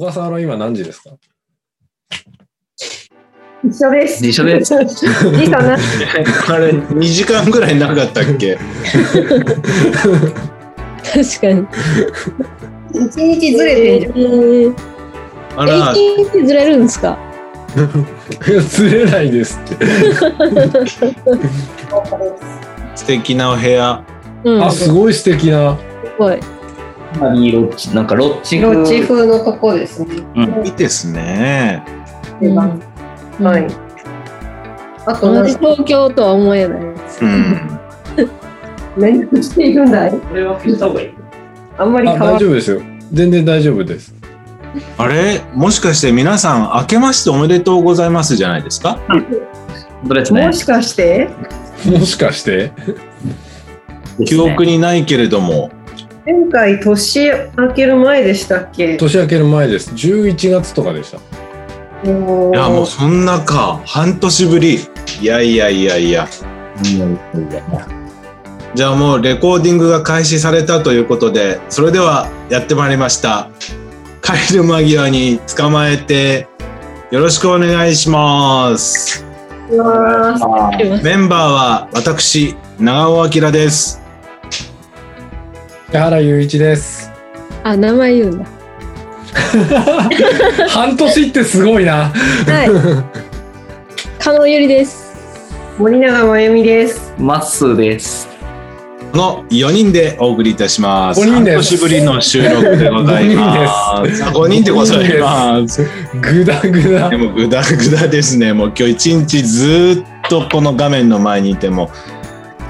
小笠原今何時ですか？一緒です。一緒です。いいかな。あれ、2時間ぐらいなかったっけ？確かに。一日ずれてんじゃん。えーあら、一日ずれるんですか？いや釣れないですって。素敵なお部屋。うん。あ、すすごい素敵な。ごい。いいロッチ、なんかロッチ風ロッチ風のとこですね。いいですね。うんはい。あと同何じ東京とは思えないです。うん。何をしているんだい？これは聞いた方がいい。あんまりあ、変わら大丈夫ですよ。全然大丈夫です。あれ？もしかして皆さん、明けましておめでとうございますじゃないですか？ねも。しかして？もしかして？記憶にないけれども、前回年明ける前でしたっけ？年明ける前です。11月とかでした。もいや、もうそんなか、半年ぶり。いやいやいやいや。じゃあもうレコーディングが開始されたということで、それではやってまいりました。帰る間際に捕まえて、よろしくお願いします。メンバーは私、長尾明です。木原雄一です。あ、名前言うんだ。半年ってすごいな。はい。加納ゆりです。森永真由美です。まっすーです。この4人でお送りいたします。五人です半年ぶりの収録でございます。5人でございます。ぐだぐだで。もグダグダですね。もう今日一日ずっとこの画面の前にいても、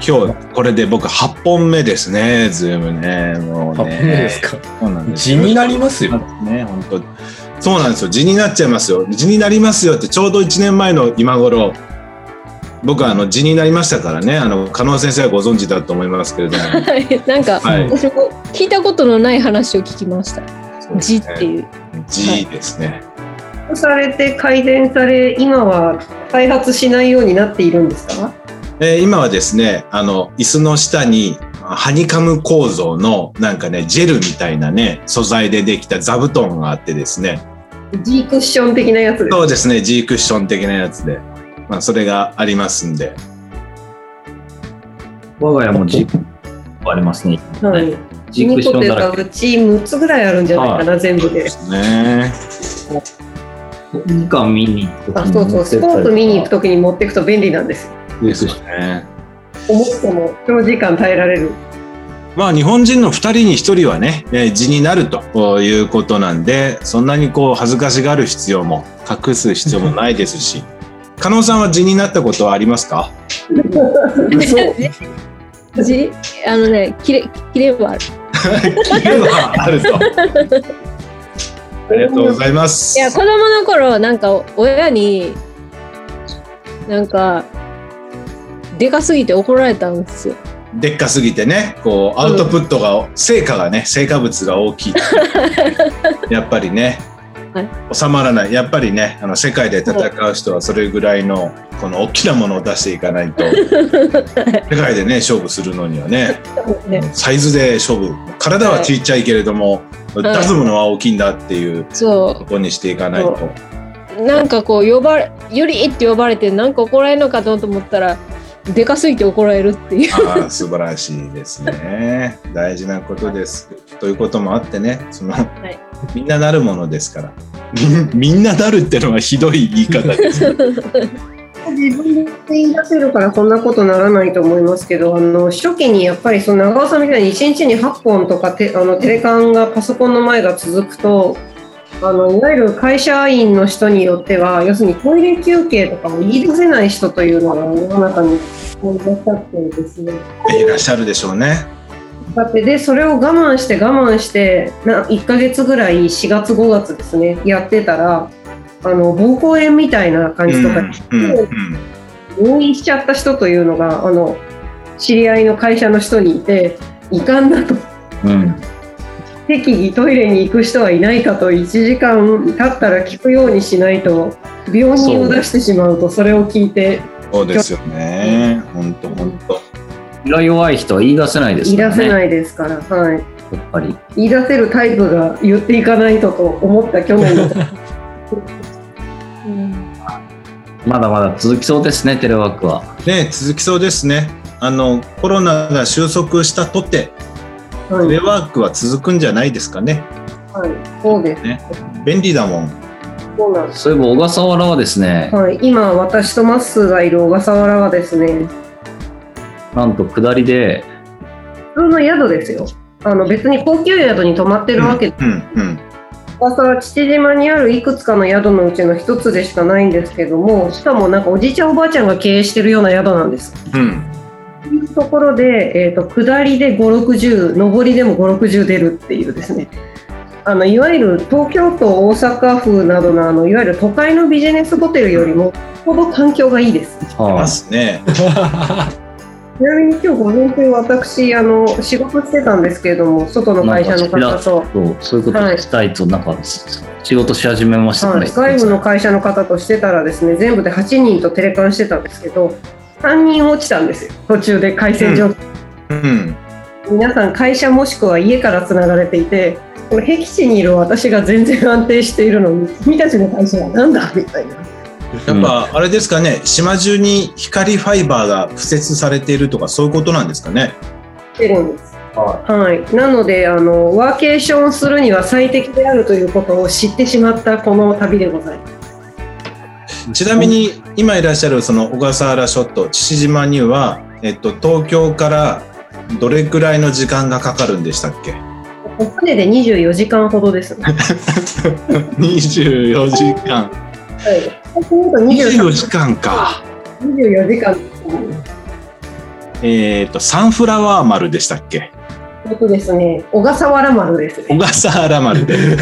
今日これで僕8本目ですね、ズームね。もう8ね。本目ですか？そうなんです地になりますよ。ね、本当。そうなんですよ。地になっちゃいますよ。地になりますよってちょうど1年前の今頃、僕はあの地になりましたからね。あの加納先生はご存知だと思いますけれども。はい。なんか、はい私も聞いたことのない話を聞きました。字っていう。地ですね。されて改善され、今は開発しないようになっているんですか？えー今はですね、あの、椅子の下に、ハニカム構造の、なんかね、ジェルみたいなね、素材でできた座布団があってですね。G クッション的なやつです。そうですね、G クッション的なやつで。まあ、それがありますんで。我が家もジありますね。はい。ジクッションだらけ。うち6つぐらいあるんじゃないかな、全部で。ね。時間見に行くあ、そうそう、スポーツ見に行くときに持っていくと便利なんですよ。ですよね。重くても長時間耐えられる。まあ、日本人の2人に1人はね、えー地になるということなんで、そんなにこう、恥ずかしがる必要も、隠す必要もないですし。加納さんは地になったことはありますか？字 あのね、切れ、切れはある。キレはあると。ありがとうございます。いや、子供の頃、なんか、親に、なんか、でかすぎて怒られたんですよ。でっかすぎてね、こう、アウトプットが、成果がね、成果物が大きい。やっぱりねはい、収まらない。やっぱりね、あの、世界で戦う人はそれぐらいの、この大きなものを出していかないと、世界でね、勝負するのにはね、ねサイズで勝負。体はちっちゃいけれども、い出すものは大きいんだっていうそことにしていかないと。う。なんかこう、呼ばれ、ゆりって呼ばれて、なんか怒られるのかと思ったら、でかすぎて怒られるっていう。ああ、素晴らしいですね。大事なことです。ということもあってね、その、いみんななるものですから。み みんななるってのはひどい言い方です。自分で言い出せるからそんなことならないと思いますけど、あの初期にやっぱりその長尾さんみたいに1日に8本とかてあのテレカンがパソコンの前が続くと、あのいわゆる会社員の人によっては、要するにトイレ休憩とかを言い出せない人というのが世の中にいらっしゃってですね。いらっしゃるでしょうね。だってでそれを我慢して我慢してな1ヶ月ぐらい4月5月ですねやってたらあの膀胱炎みたいな感じとか、入院しちゃった人というのがあの知り合いの会社の人にいていかんなとうん。適宜トイレに行く人はいないかと1時間経ったら聞くようにしないと病人を出してしまうとそれを聞いてそうですよね。本当本当。気が弱い人は言い出せないです言いからね。出せないですから、はい、ぱり。言い出せるタイプが言っていかないとと思った去年の。うんまだまだ続きそうですね、テレワークは。ね、続きそうですね。あの、コロナが収束したとて、はいテレワークは続くんじゃないですかね。はい、そうです。便利だもん。そうなんです。そういえば小笠原はですね、はい、今私とマッスーがいる小笠原はですね、なんと下りで、普通の宿ですよ。あの別に高級宿に泊まってるわけで、うん、うん。小笠原父島にあるいくつかの宿のうちの一つでしかないんですけども、しかもなんかおじいちゃんおばあちゃんが経営してるような宿なんです。うん。というところで、えー、と下りで5、60、上りでも5、60出るっていうですね、あのいわゆる東京都、大阪府などのあのいわゆる都会のビジネスホテルよりも、ほぼ環境がいいです。はますね。ちなみに今日午前中、私あの、仕事してたんですけれども、外の会社の方と、そうそういうことしたいと、なんか、仕事し始めましたね。はい、外部の会社の方としてたらですね、全部で8人とテレカンしてたんですけど、3人落ちたんですよ、途中で回線上、うん。皆さん会社もしくは家からつながれていてこの僻地にいる私が全然安定しているのに君たちの会社はなんだみたいなやっぱ、あれですかね、島中に光ファイバーが敷設されているとか、そういうことなんですかね？してるんです。はい、なのであのワーケーションするには最適であるということを知ってしまったこの旅でございます。ちなみに、今いらっしゃるその小笠原諸島、父島には、えっと、東京からどれくらいの時間がかかるんでしたっけ？船で24時間ほどですね。?24 時間。はい。そうすると24 23時間か。24時間。えっと、サンフラワー丸でしたっけ？えっとですね、小笠原丸です小ね。笠原丸で。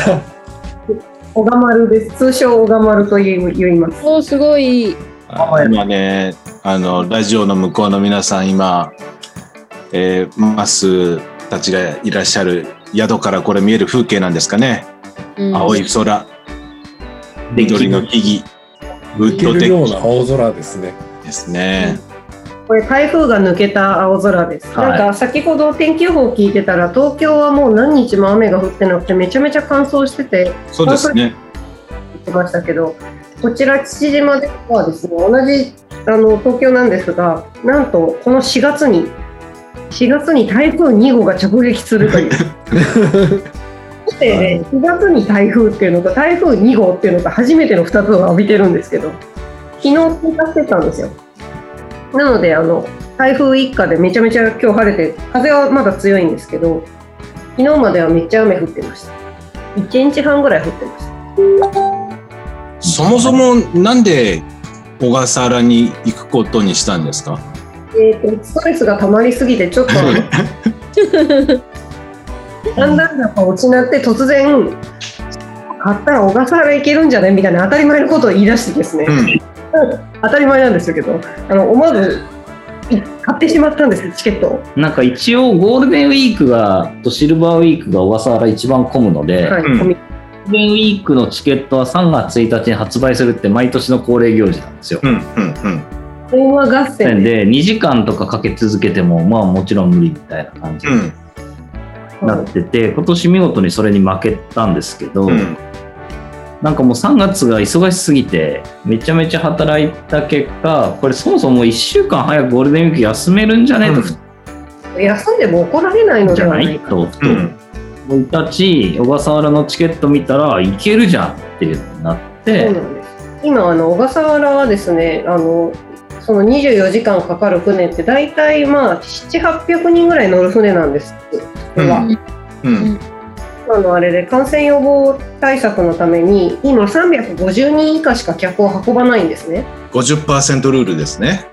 小賀丸です。通称小賀丸と言います。おーすごい。あ今ね、あの、ラジオの向こうの皆さん、今、えーマスたちがいらっしゃる宿からこれ見える風景なんですかね。うん青い空、緑の木々、ウッドデッキるような青空ですね。ですね。これ台風が抜けた青空です。はいなんか先ほど天気予報を聞いてたら東京はもう何日も雨が降ってなくてめちゃめちゃ乾燥しててそうですね。言ってましたけどこちら父島ではですね同じあの東京なんですがなんとこの4月に4月に台風2号が直撃するという。そしてね、4月に台風っていうのと台風2号っていうのが初めての2つを浴びてるんですけど昨日通過してたんですよ。なのであの台風一過でめちゃめちゃ今日晴れて風はまだ強いんですけど昨日まではめっちゃ雨降ってました。1日半ぐらい降ってました。そもそもなんで小笠原に行くことにしたんですか？えー、とストレスが溜まりすぎてちょっと だんだんやっぱ落ちなって突然買ったら小笠原行けるんじゃないみたいな当たり前のことを言い出してですね、うん。当たり前なんですけどあの思わずい買ってしまったんですチケットを、なんか一応ゴールデンウィークがとシルバーウィークが小笠原一番混むので、はいうんゴールデンウィークのチケットは3月1日に発売するって毎年の恒例行事なんですよ。うん。うん。電話合戦で、で2時間とかかけ続けてもまあもちろん無理みたいな感じうん。になってて、今年見事にそれに負けたんですけど、うん。なんかもう3月が忙しすぎてめちゃめちゃ働いた結果これそもそも1週間早くゴールデンウィーク休めるんじゃねえと、うん休んでも怒られないのじゃなではないいかとふとうん。思い立ち小笠原のチケット見たらいけるじゃんっていうのになっそうてなんです今あの小笠原はですねあのその24時間かかる船って大体まあ700800人ぐらい乗る船なんですこれは、うん。今のあれで感染予防対策のために今350人以下しか客を運ばないんですね50%ルールですね。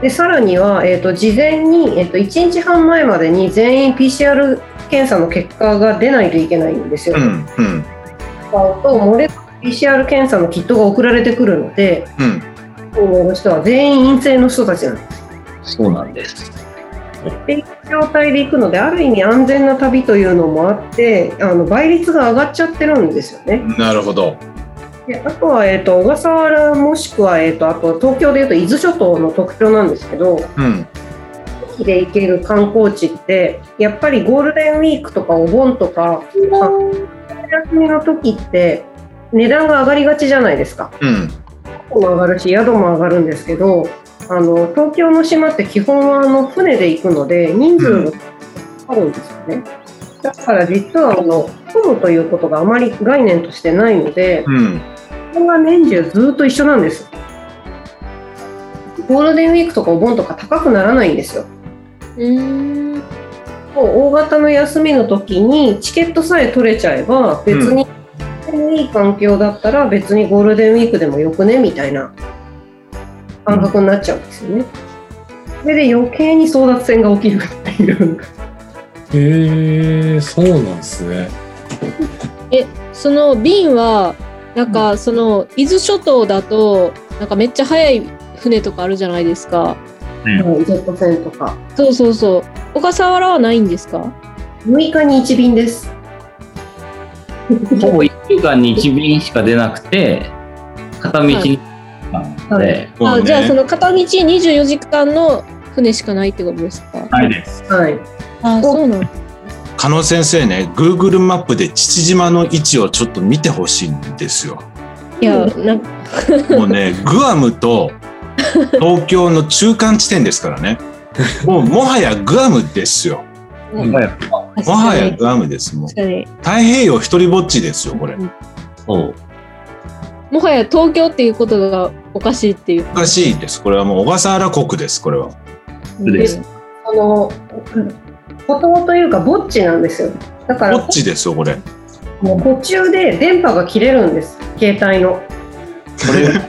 でさらには、えー、と事前に、えー、と1日半前までに全員 PCR 検査の結果が出ないといけないんですよ、うん。うん。と漏れ PCR 検査のキットが送られてくるのでうん。乗る人は全員陰性の人たちなんですそうなんですっていう状態で行くのである意味安全な旅というのもあってあの倍率が上がっちゃってるんですよね。なるほど。であとは、えー、と小笠原もしくは、えー、とあと東京でいうと伊豆諸島の特徴なんですけどうん。機で行ける観光地ってやっぱりゴールデンウィークとかお盆とかあ休みの時って値段が上がりがちじゃないですか。うん。も上がるし宿も上がるんですけどあの東京の島って基本はあの船で行くので人数があるんですよね。だから実はあの混むということがあまり概念としてないので、うん。これは年中ずっと一緒なんです。ゴールデンウィークとかお盆とか高くならないんですよ。うーん。もう大型の休みの時にチケットさえ取れちゃえば別に、いい環境だったら別にゴールデンウィークでもよくね？みたいな感覚になっちゃうんですよね。それで余計に争奪戦が起きるっていう。へえそうなんですね。その便は、なんかその伊豆諸島だと、なんかめっちゃ早い船とかあるじゃないですか。ジェット船とか。そうそうそう。小笠原はないんですか？6日に1便です。ほぼ1週間に1便しか出なくて、片道になので、あじゃあその、の片道24時間の船しかないってことですか？ないです。はい。あそうなん加納先生ね、Google マップで父島の位置をちょっと見てほしいんですよ。いや、なんか、もうね、グアムと東京の中間地点ですからね。もうもはやグアムですよ。うんはいもはやグアムです。もう確かに太平洋一人ぼっちですよ、これ。そう。もはや東京っていうことがおかしいっていう。おかしいです。これはもう小笠原国です、これは。ですあの、孤島というかぼっちなんですよ。だからぼっちですよ、これ。もう途中で電波が切れるんです。携帯の。これ、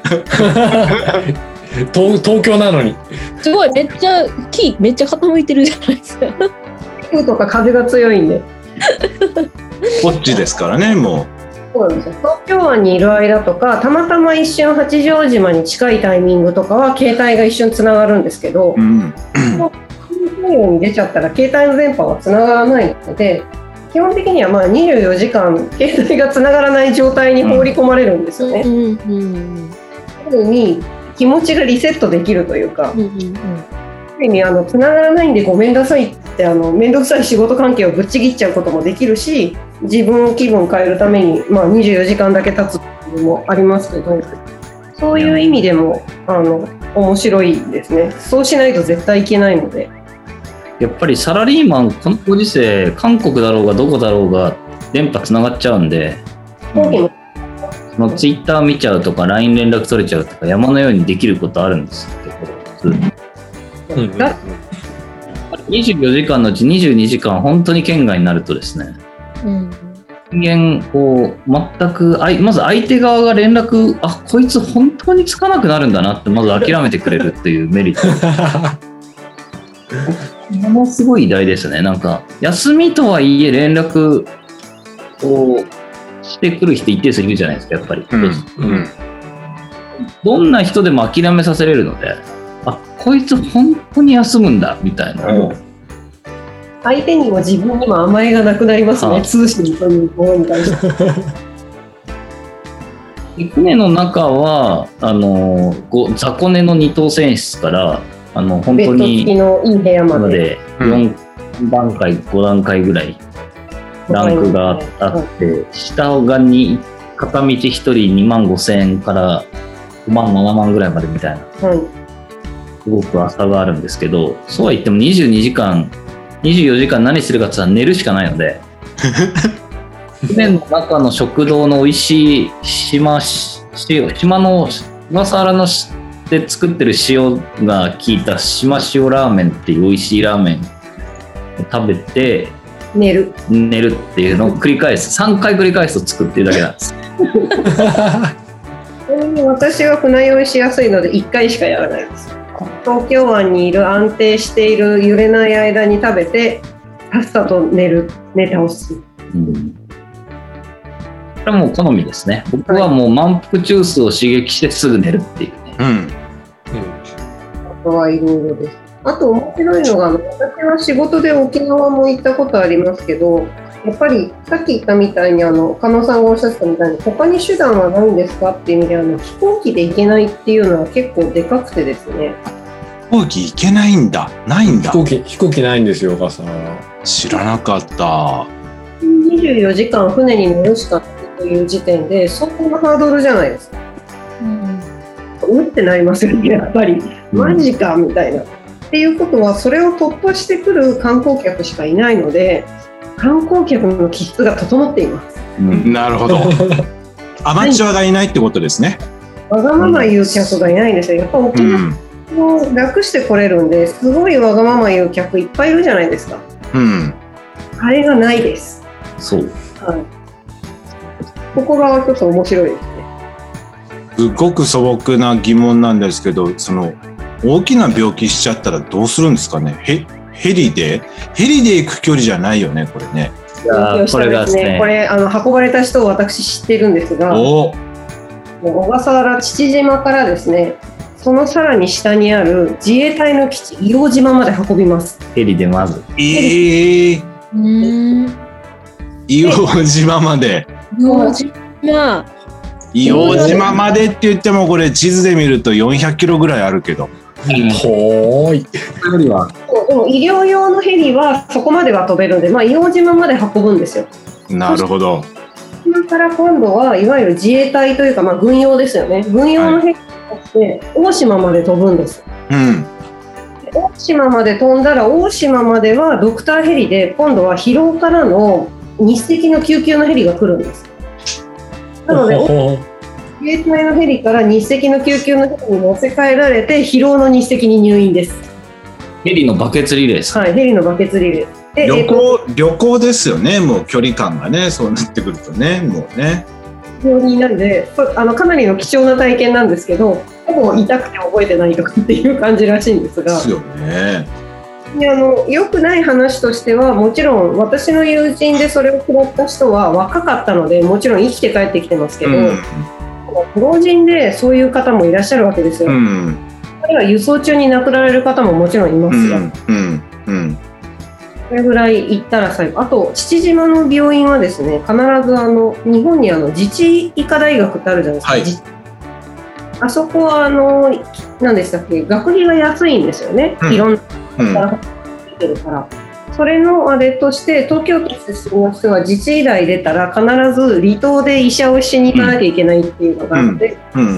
東東京なのに。すごい、めっちゃ、木めっちゃ傾いてるじゃないですか。風とか風が強いんで。ぼっちですからね、もそうなんですよ東京湾にいる間とかたまたま一瞬八丈島に近いタイミングとかは携帯が一瞬つながるんですけどう。うん。太陽に出ちゃったら携帯の電波はつながらないので基本的にはまあ24時間携帯がつながらない状態に放り込まれるんですよね。うんうんそういうふうに気持ちがリセットできるというかうんうんうんある意味あのつながらないんでごめんなさいってあの面倒くさい仕事関係をぶっちぎっちゃうこともできるし自分を気分変えるために、まあ、24時間だけ経つっていうのもありますけどそういう意味でもあの面白いですね。そうしないと絶対いけないので。やっぱりサラリーマン、このご時世、韓国だろうがどこだろうが、電波つながっちゃうんで、飛行機もそのツイッター見ちゃうとか、LINE 連絡取れちゃうとか、山のようにできることあるんですけど、普通うんうんだ24時間のうち22時間、本当に県外になるとですね、うん人間、こう、全く、あいまず相手側が連絡、あ、こいつ本当につかなくなるんだなって、まず諦めてくれるっていうメリット。ものすごい偉大ですね。なんか、休みとはいえ連絡をしてくる人一定数いるじゃないですか、やっぱり。うん。うん。どんな人でも諦めさせれるので、あ、こいつ本当に休むんだ、みたいな。のを、相手にも自分にも甘えがなくなりますはあ。ね通信というものに対して。船の中は、あの、ご雑魚寝の二等船室から、あの、本当ベッド付きに、のいい部屋まで。なので、うん。4段階、5段階ぐらい、ランクがあって、下がに片道1人2万5千円から5万、7万ぐらいまでみたいな、はいすごく差があるんですけど、そうは言っても22時間、24時間何するかって言ったら寝るしかないので、船の中の食堂の美味しい島、し島の小笠原のしで作ってる塩が効いた島塩ラーメンっていう美味しいラーメンを食べて寝る。寝るっていうのを繰り返す3回繰り返すと作ってるだけなんです 私は船酔いしやすいので1回しかやらないです。東京湾にいる安定している揺れない間に食べてさっさと寝る寝倒す。うんこれはもう好みですね僕はもう満腹中枢を刺激してすぐ寝るっていうねうん。あとはいろいろです。あと面白いのがあの私は仕事で沖縄も行ったことありますけどやっぱりさっき言ったみたいにあの加納さんがおっしゃってたみたいに他に手段はないんですか？っていう意味であの飛行機で行けないっていうのは結構でかくてですね飛行機行けないんだ。ないんだ飛。行機、飛行機ないんですよ、小笠原。知らなかった。24時間船に乗るしかないという時点で相当なハードルじゃないですか。うんうってなりますよね、やっぱり。マジかみたいな。っていうことは、それを突破してくる観光客しかいないので、観光客の気質が整っています。うんなるほど。アマチュアがいないってことですね。わがまま言う客がいないんですよ。やっぱ沖縄うん。を楽してこれるんで、すごいわがまま言う客いっぱいいるじゃないですか。うん。あれがないです。そう。はい。ここがちょっと面白いですね。すごく素朴な疑問なんですけど、その、大きな病気しちゃったらどうするんですかね？ヘヘリで？ヘリで行く距離じゃないよね、これね。じゃあこれがですねこれあの運ばれた人を私知ってるんですが、おもう小笠原父島からですね、そのさらに下にある自衛隊の基地硫黄島まで運びます。ヘリでまず。ええうん。硫黄島まで。用事まあ、硫黄島までって言ってもこれ地図で見ると400キロぐらいあるけど。遠い。よりは、でも医療用のヘリはそこまでは飛べるんで、まあ、硫黄島まで運ぶんですよ。なるほど。それから今度はいわゆる自衛隊というか、まあ、軍用ですよね。軍用のヘリって大島まで飛ぶんです。うん。で大島まで飛んだら大島まではドクターヘリで今度は疲労からの日赤の救急のヘリが来るんです。なのでお自衛隊のヘリから日赤の救急のヘリに乗せ替えられて疲労の日赤に入院です。ヘリのバケツリレーです。はい、ヘリのバケツリレー。で旅えっと行、旅行ですよね。もう距離感がね、そうなってくるとね、もうね。病人なんであのかなりの貴重な体験なんですけどほぼ痛くて覚えてないとかっていう感じらしいんですがですよね。であの良くない話としてはもちろん私の友人でそれを食らった人は若かったのでもちろん生きて帰ってきてますけど、うん。老人でそういう方もいらっしゃるわけですよ。うん。あるいは輸送中に亡くなられる方ももちろんいまうすが、ん。うん。うん。それぐらい行ったら最後あと父島の病院はですね必ずあの日本にあの自治医科大学ってあるじゃないですか、はい自あそこはあの何でしたっけ学費が安いんですよね、うんいろんなうん。から出てるから。それのあれとして東京都出身の人が自治医大出たら必ず離島で医者をしに行かなきゃいけないっていうのがあって、うん。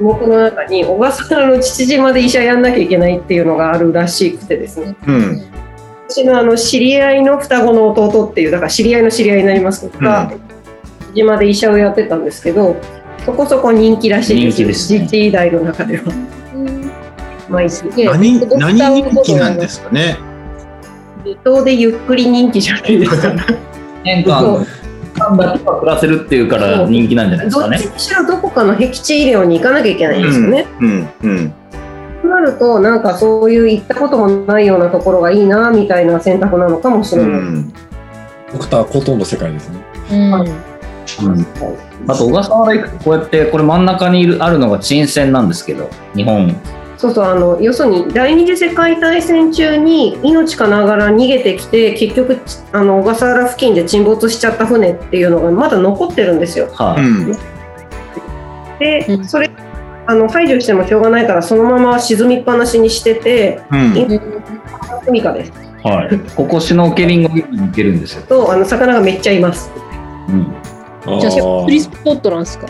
僕の中に小笠原の父島で医者やんなきゃいけないっていうのがあるらしくてですね。うん。私のあの知り合いの双子の弟っていうだから知り合いの知り合いになりますが、父島で医者をやってたんですけどそこそこ人気らしいですですね。自治医大の中では。毎日何、何人気なんですかね。離島でゆっくり人気じゃないですか。年間、間だけは暮らせるっていうから人気なんじゃないですどかね。っちにしろどこかの僻地医療に行かなきゃいけないんですよね。うん。うん。となるとなんかそういう行ったこともないようなところがいいなみたいな選択なのかもしうれない。ん。ドクターコトンの世界ですね。うん。うんあと小笠原行くとこうやってこれ真ん中にいるあるのが沈船なんですけど日本そうそうあの要するに第二次世界大戦中に命からがら逃げてきて結局あの小笠原付近で沈没しちゃった船っていうのがまだ残ってるんですよ。はい、うん。で、うんそれあの排除してもしょうがないからそのまま沈みっぱなしにしててうん。ミカですはい、ここシュノーケリングに行けるんですよ、とあの魚がめっちゃいます。うん、あじゃあ、ーフリースポットなんですか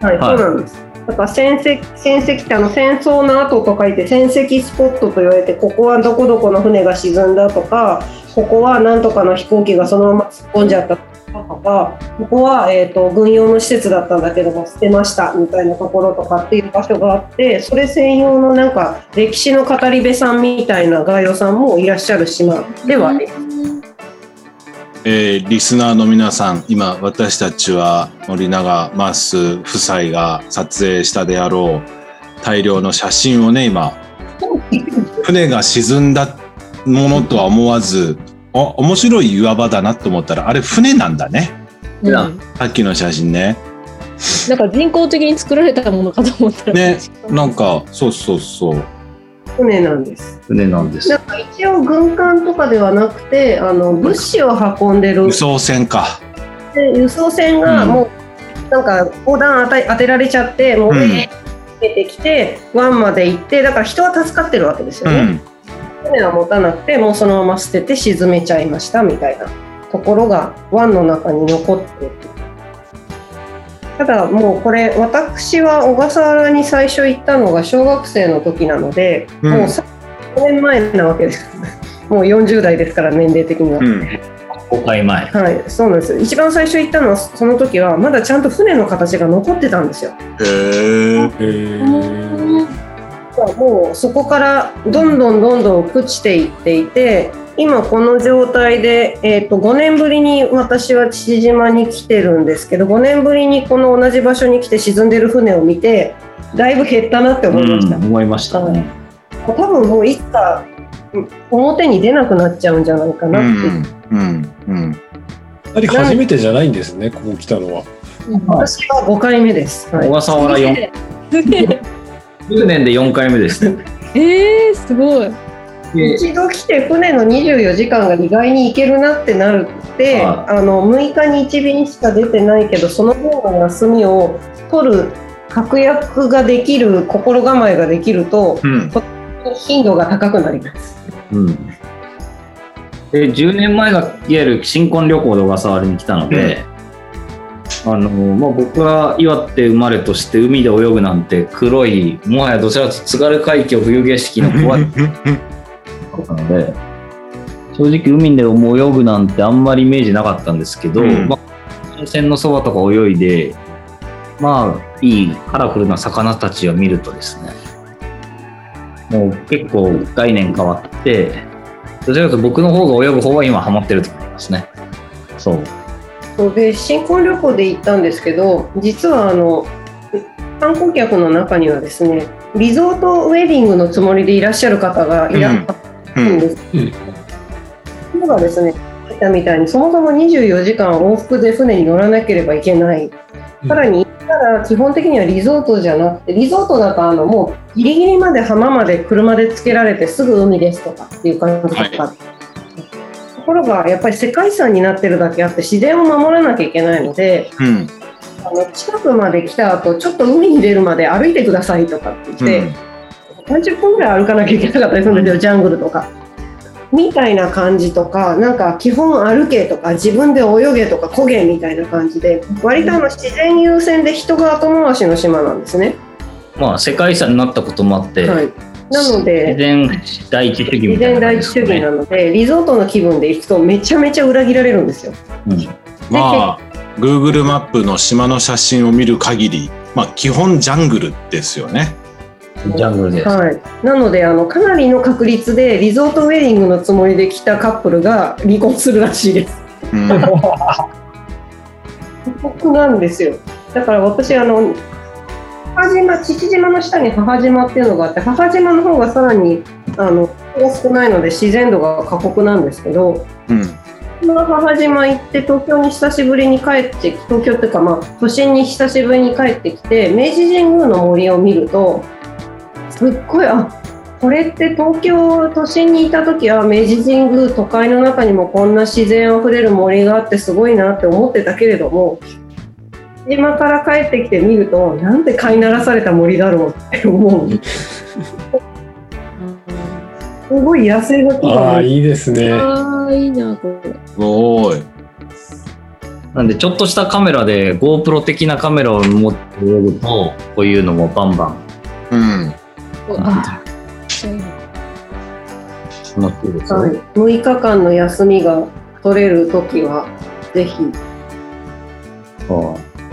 はい、はいそうなんです。だから戦績戦績ってあの戦争の後と書いて戦績スポットと言われてここはどこどこの船が沈んだとかここはなんとかの飛行機がそのまま突っ込んじゃったとかここは、えー、と軍用の施設だったんだけども捨てましたみたいなところとかっていう場所があってそれ専用のなんか歴史の語り部さんみたいなガイドさんもいらっしゃる島ではあります。えーリスナーの皆さん、今私たちは森永マス夫妻が撮影したであろう大量の写真をね、今、船が沈んだものとは思わず、あ、面白い岩場だなと思ったら、あれ船なんだね。うんうんさっきの写真ね。なんか人工的に作られたものかと思ったら。ね、なんか、そうそうそう。船なんです。船なんですなんか一応軍艦とかではなくてあの物資を運んでる輸送船か。で輸送船がうんもうなんか砲弾当て当てられちゃってもううん上にけてきて湾まで行ってだから人は助かってるわけですよね。うん。船は持たなくてもうそのまま捨てて沈めちゃいましたみたいなところが湾の中に残っているただもうこれ私は小笠原に最初行ったのが小学生の時なので、うんもう3年前なわけですもう40代ですから年齢的には、うん。5回前。はいそうなんです一番最初行ったのはその時はまだちゃんと船の形が残ってたんですよへえ。もうそこからどんどんどんどん朽ちていっていて今この状態で、えー、と5年ぶりに私は父島に来てるんですけど5年ぶりにこの同じ場所に来て沈んでる船を見てだいぶ減ったなって思いました、うん思いましたね。多分もういつかうん表に出なくなっちゃうんじゃないかうなっていう、ん。うん。うん。二人初めてじゃないんですね、ここ来たのは。私は5回目です、はい小笠原4、すげえ10年で4回目です。えー、すごい。で一度来て船の24時間が意外に行けるなってなるって、はあの6日に1便しか出てないけどその分の休みを取る確約ができる心構えができるとうん。頻度が高くなります。うん。で、10年前がいわゆる新婚旅行で小笠原に来たので、あの、まあ、僕は岩手生まれとして海で泳ぐなんて黒い、もはやどちらかというと津軽海峡冬景色の怖いなので、正直海で泳ぐなんてあんまりイメージなかったんですけど、うんまあ、のそばとか泳いで、まあ、いいカラフルな魚たちを見るとですね、もう結構概念変わって、どちらかというと僕の方が泳ぐ方は今ハマってると思いますね。そう。そうで新婚旅行で行ったんですけど実はあの観光客の中にはですねリゾートウェディングのつもりでいらっしゃる方がいらっしゃるん。です。うん。とがですねたみたいにそもそも24時間往復で船に乗らなければいけない。さらにたら基本的にはリゾートじゃなくてリゾートだとあのもうギリギリまで浜まで車でつけられてすぐ海ですとかっていう感じとか、ところがやっぱり世界遺産になってるだけあって自然を守らなきゃいけないのでうん。あの近くまで来た後ちょっと海に出るまで歩いてくださいとかって言って、30分ぐらい歩かなきゃいけなかったりするんですよ、ジャングルとか。みたいな感じとか、なんか基本歩けとか、自分で泳げとか、漕げみたいな感じで、割とあの自然優先で人が後回しの島なんですね。まあ、世界遺産になったこともあって、はい、なの自で、然第一主義み自たいな然第一主感じですね。義なので、リゾートの気分で行くとめちゃめちゃ裏切られるんですよ。うんまあ、Google マップの島の写真を見る限り、まあ、基本ジャングルですよね。ジャングルです。はい、なのであのかなりの確率でリゾートウェディングのつもりで来たカップルが離婚するらしいです。うん。僕なんですよ。だから私あの母島父島の下に母島っていうのがあって母島の方がさらにあの少ないので自然度が過酷なんですけどうん。母島行って東京に久しぶりに帰ってき東京っていうかまあ都心に久しぶりに帰ってきて明治神宮の森を見るとすっごいあこれって東京都心にいた時は明治神宮都会の中にもこんな自然あふれる森があってすごいなって思ってたけれども島から帰ってきてみるとなんて飼いならされた森だろうって思う すごい野生の木あがあ、いいですね。ああ、いいな、これ。すごい。なんで、ちょっとしたカメラで GoPro 的なカメラを持って泳ぐと、こういうのもバンバンうん。あそういうの楽しいですよ。はい、6日間の休みが取れるときは、ぜひ、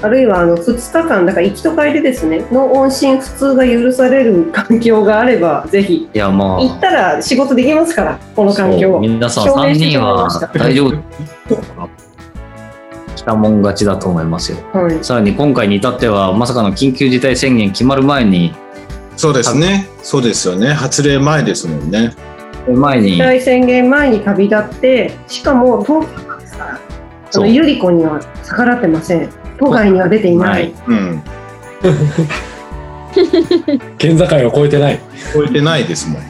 あるいはあの2日間、だから行きと帰りですね、の音信不通が許される環境があれば、ぜひ、いや、まあ、行ったら仕事できますから、この環境。そう。皆さん3証明して人は大丈夫。来たもん勝ちだと思いますよ。はい、さらに今回に至っては、まさかの緊急事態宣言決まる前に、そうですね。そうですよね。発令前ですもんね。前に、大宣言前に旅立って、しかも東京都ですから、あそうのゆり子には逆らってません。都外には出ていない。はいうん。県境を越えてない。超えてないですもん。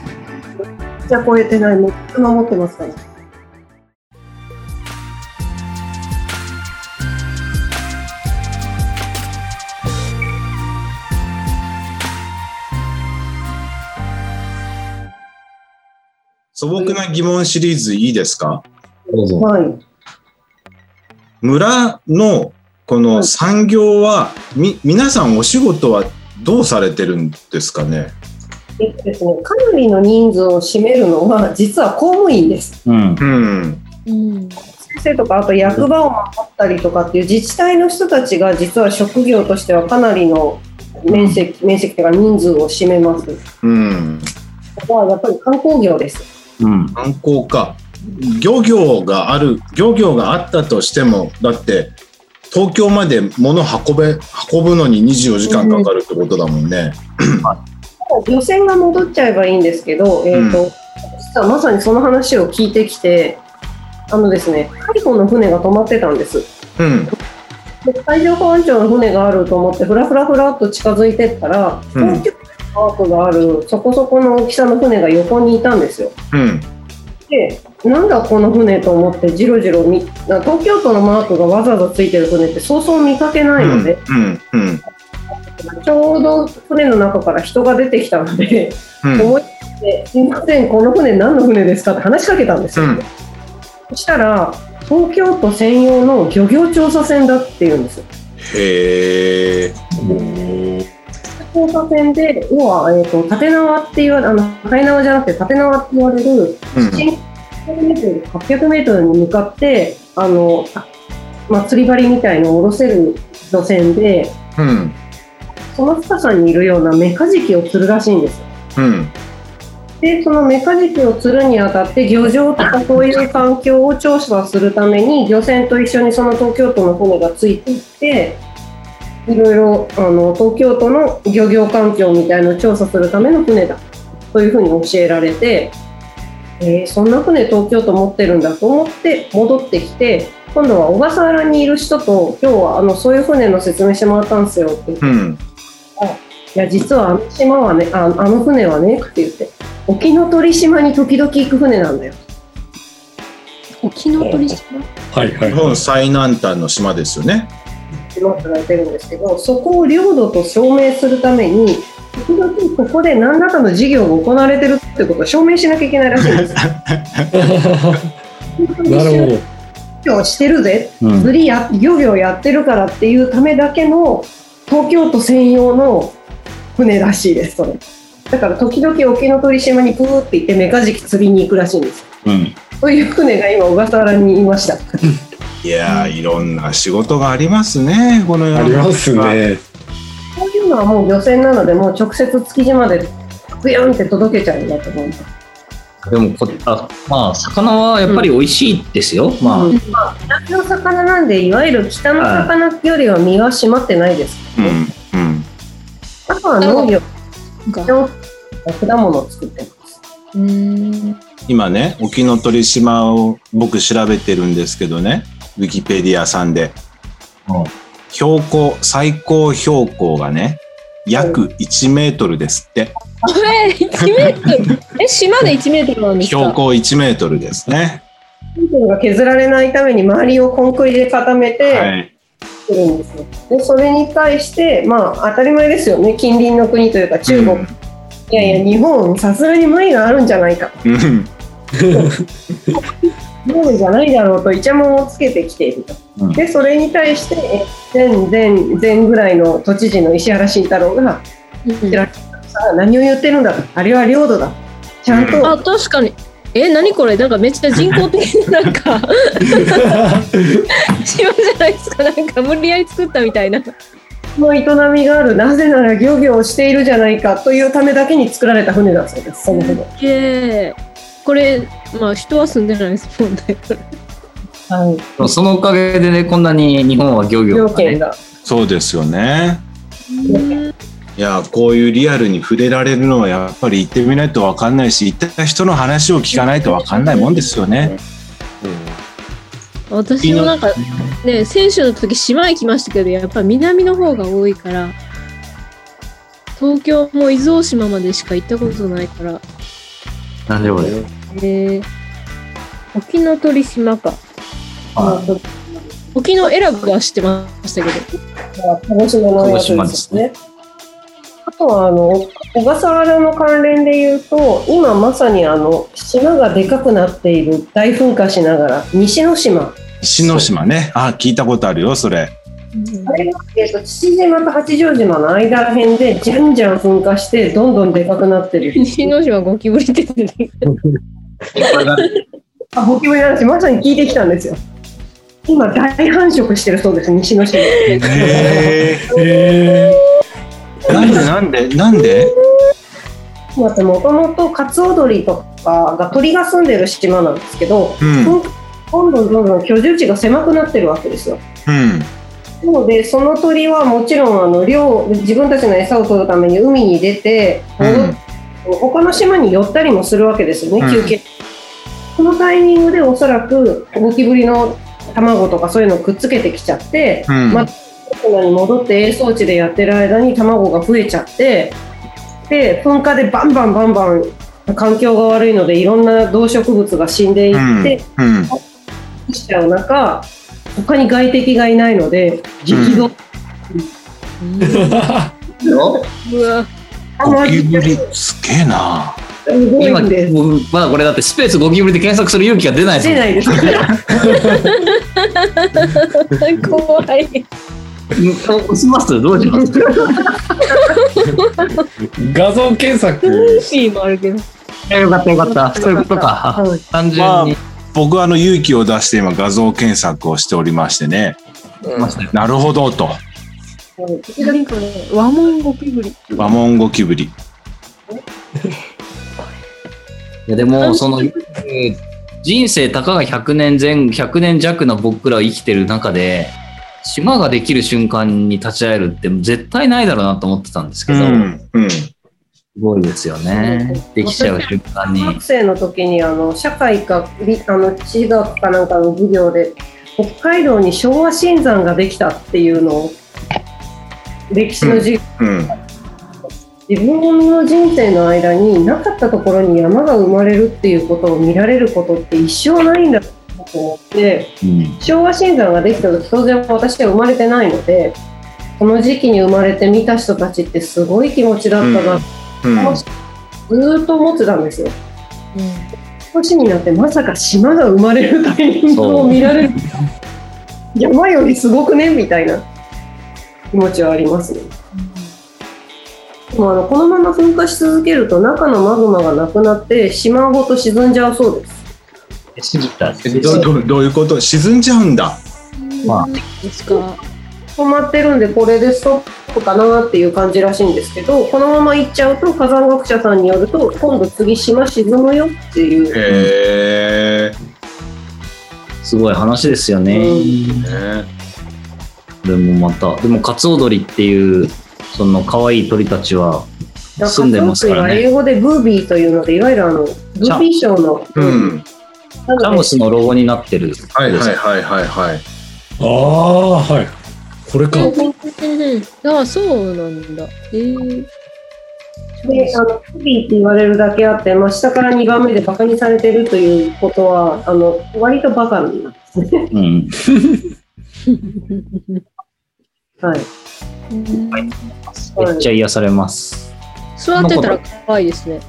じゃあ超えてない、もう守ってますから。素朴な疑問シリーズいいですか？どうぞ。はい。村のこの産業は、み、皆さんお仕事はどうされてるんですかね？えっとですね、かなりの人数を占めるのは、実は公務員です。うん。うん。うん。先生とか、あと役場を守ったりとかっていう自治体の人たちが、実は職業としてはかなりの面積、面積というか人数を占めます。うん。ここはやっぱり観光業です。うん。観光か。漁業がある、漁業があったとしても、だって、東京まで物運べ、運ぶのに24時間かかるってことだもんね。漁船が戻っちゃえばいいんですけど、えーと実はまさにその話を聞いてきて、あのですね、海保の船が止まってたんです。うん。で海上保安庁の船があると思って、ふらふらふらっと近づいてったら、うん東京マークがあるそこそこの大きさの船が横にいたんですよ。うん。で、なんだこの船と思って、じろじろ見、な東京都のマークがわざわざついてる船ってそうそう見かけないので、うん。うん。ちょうど船の中から人が出てきたので、うん。思い切って、すいません、この船何の船ですかって話しかけたんですよ。うんそしたら、東京都専用の漁業調査船だって言うんですよ。へえ。調査船で、要は、えー、と縦縄って言われ、あの、海縄じゃなくて縦縄って言われる、うん。700メートル、800メートルに向かって、あの、あまあ、釣り針みたいのを下ろせる漁船で、うん。その深さにいるようなメカジキを釣るらしいんですよ。うん。で、そのメカジキを釣るにあたって、漁場とかそういう環境を調査するために、漁船と一緒にその東京都の船がついていって、いろいろあの東京都の漁業環境みたいのを調査するための船だというふうに教えられて、えーそんな船東京都持ってるんだと思って戻ってきて、今度は小笠原にいる人と、今日はあのそういう船の説明してもらったんですよって言ってうん。いや実はあの島はねああの船はねって言って沖ノ鳥島に時々行く船なんだよ沖ノ鳥島？はいはい。日本最南端の島ですよね。島って言われてるんですけどそこを領土と証明するために時々ここで何らかの事業が行われてるってことを証明しなきゃいけないらしいんです なるほど。業してるぜうん。釣りや漁業やってるからっていうためだけの東京都専用の船らしいですそれだから時々沖ノ鳥島にプーって行ってメカジキ釣りに行くらしいんですうん。そういう船が今小笠原にいました。いやー、いろんな仕事がありますね、この世あの中りますね。こういうのはもう漁船なので、もう直接築地までブヤンって届けちゃうんだと思います。でもこあ、まあ、魚はやっぱり美味しいですよ。まあ、うんまあ、南の魚なんで、いわゆる北の魚よりは身は締まってないです。うん。うん。あとは農業果物を作ってます。うーん今ね、沖ノ鳥島を僕調べてるんですけどね、ウィキペディアさんで。うん標高、最高標高がね、約1メートルですって。え1メートル？え島で1メートルなんですか？標高1メートルですね。が削られないために周りをコンクリで固めてはい。作るんですよ。で、それに対して、まあ、当たり前ですよね。近隣の国というか中国。うんいやいや、日本、さすがに無理があるんじゃないか。うん。無理じゃないだろうとイチャモンをつけてきていると。うんで、それに対して、え前、前、前ぐらいの都知事の石原慎太郎が、うん何を言ってるんだと。あれは領土だ。ちゃんと、あ確かにえ何これ？なんかめっちゃ人工的な なんか島じゃないですかなんか無理やり作ったみたいなの営みがある。なぜなら漁業をしているじゃないかというためだけに作られた船だそうです。その船。これまあ人は住んでないですもんねはい。そのおかげでね、こんなに日本は漁業がね。そうですよね。うんいや、こういうリアルに触れられるのはやっぱり行ってみないと分かんないし、行った人の話を聞かないと分かんないもんですよね。私もなんかね選手の時島行きましたけどやっぱ南の方が多いから東京も伊豆大島までしか行ったことないからなんでもね。えー、沖ノ鳥島かは沖永良部は知ってましたけど鹿児島のやつですね。あとはあの小笠原の関連で言うと今まさにあの島がでかくなっている大噴火しながら西之島西之島ね。あ、聞いたことあるよ、それ。あれが、えー、と父島と八丈島の間らへんでじゃんじゃん噴火してどんどんでかくなってる西之島ゴキブリって出てくる。あゴキブリの話まさに聞いてきたんですよ今大繁殖してるそうです西之島へえーなんでなんでなんで？だってもともとカツオドリとかが鳥が住んでる島なんですけど、うん。どんどんどんどん居住地が狭くなってるわけですよ。うん。なのでその鳥はもちろんあの漁自分たちの餌を取るために海に出て、うん。他の島に寄ったりもするわけですよね、うん。休憩。そのタイミングでおそらくゴキブリの卵とかそういうのをくっつけてきちゃって、うん。またに戻って営草地でやってる間に卵が増えちゃってで噴火でバンバンバンバン環境が悪いのでいろんな動植物が死んでいって、うん。しちゃう中他に外敵がいないので激動、うわ、ゴキブリすげえな。今まだこれだってスペースゴキブリで検索する勇気が出ないです出ないです。怖い。うん。押します？どうします？画像検索。ピーもあるけど。よかったよかった。そういうことか。はい。単純まあに、僕はあの勇気を出して今画像検索をしておりましてね。ましたよなるほどと。和紋ゴキブリ。和紋ゴキブリ。いやでもそのえー人生たかが100年前100年弱の僕らを生きてる中で島ができる瞬間に立ち会えるって絶対ないだろうなと思ってたんですけど、うん。うん。すごいですよね。できちゃう瞬間に。学生の時にあの社会か理あの地学かなんかの授業で北海道に昭和新山ができたっていうのを歴史の授業、うん。自分の人生の間になかったところに山が生まれるっていうことを見られることって一生ないんだと思ってうん昭和新山ができた時当然私は生まれてないのでこの時期に生まれて見た人たちってすごい気持ちだったな、うん。ずーっと思ってたんですよ。年になってまさか島が生まれるタイミングを見られる山よりすごくね？みたいな気持ちはありますね。でもあのこのまま噴火し続けると中のマグマがなくなって島ごと沈んじゃうそうです。信じた。えどどどういうこと？沈んじゃうんだ。まあですか。止まってるんでこれでストップかなっていう感じらしいんですけどこのまま行っちゃうと火山学者さんによると今度次島沈むよっていう。へえ。すごい話ですよね。でもまた、でもカツオドリっていう、その可愛い鳥たちは住んでますからね。英語でブービーというのでいわゆるあのブービー賞の、うん。ムスのロゴになってる。はいはいはいはいはい。ああ、はい。これか。ああ、そうなんだ。えー、であのブービーって言われるだけあって、まあ、下から2番目でバカにされてるということはあの割とバカなんですね。うん。はい、めっちゃ癒されます。座ってたら可愛いですね。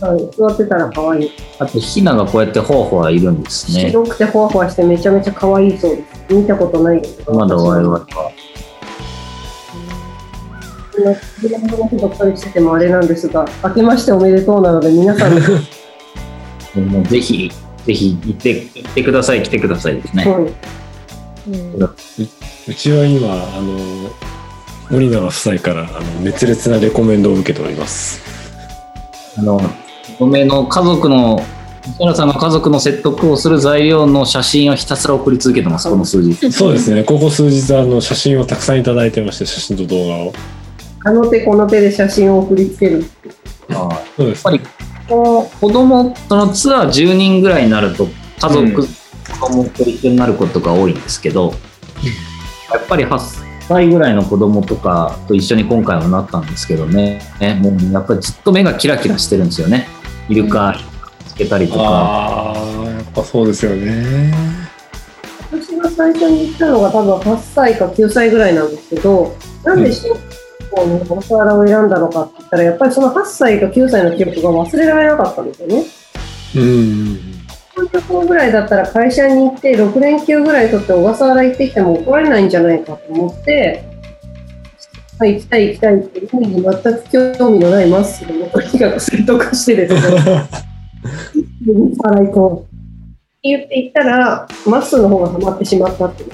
はい、座ってたら可愛い。あと、ヒナがこうやってほわほわいるんですね。白くてほわほわしてめちゃめちゃ可愛いそうです。見たことないです。まだ我々は。そんな自分の話ばっかりしててもあれなんですが、明けましておめでとうなので皆さんに、もうぜひ、ぜひ行って、行ってください、来てくださいですね。はいうんうちは今、あの、森永夫妻からあの熱烈なレコメンドを受けております。あの、嫁の家族の、西原さんの家族の説得をする材料の写真をひたすら送り続けてます、この数日。そうですね、ここ数日あの写真をたくさんいただいてまして、写真と動画を。あの手この手で写真を送りつける。やっそうですぱ。り、こう子供、そのツアー10人ぐらいになると、家族、うん子供と一緒になることが多いんですけど、やっぱり8歳ぐらいの子供とかと一緒に今回はなったんですけどね、ねもうやっぱりずっと目がキラキラしてるんですよね。イルカつけたりとか。ああ、やっぱそうですよね。私が最初に行ったのが多分8歳か9歳ぐらいなんですけど、なんでし方に小笠原を選んだのかって言ったら、やっぱりその8歳と9歳の記憶が忘れられなかったんですよね。うん。3校ぐらいだったら会社に行って6連休ぐらい取って小笠原行ってきても怒られないんじゃないかと思って、はい、行きたい行きたいっていうふうに全く興味のないマッスルをとにかく説得してですね、小笠原行こうって言って行ったら、マッスルの方がハマってしまったっていう。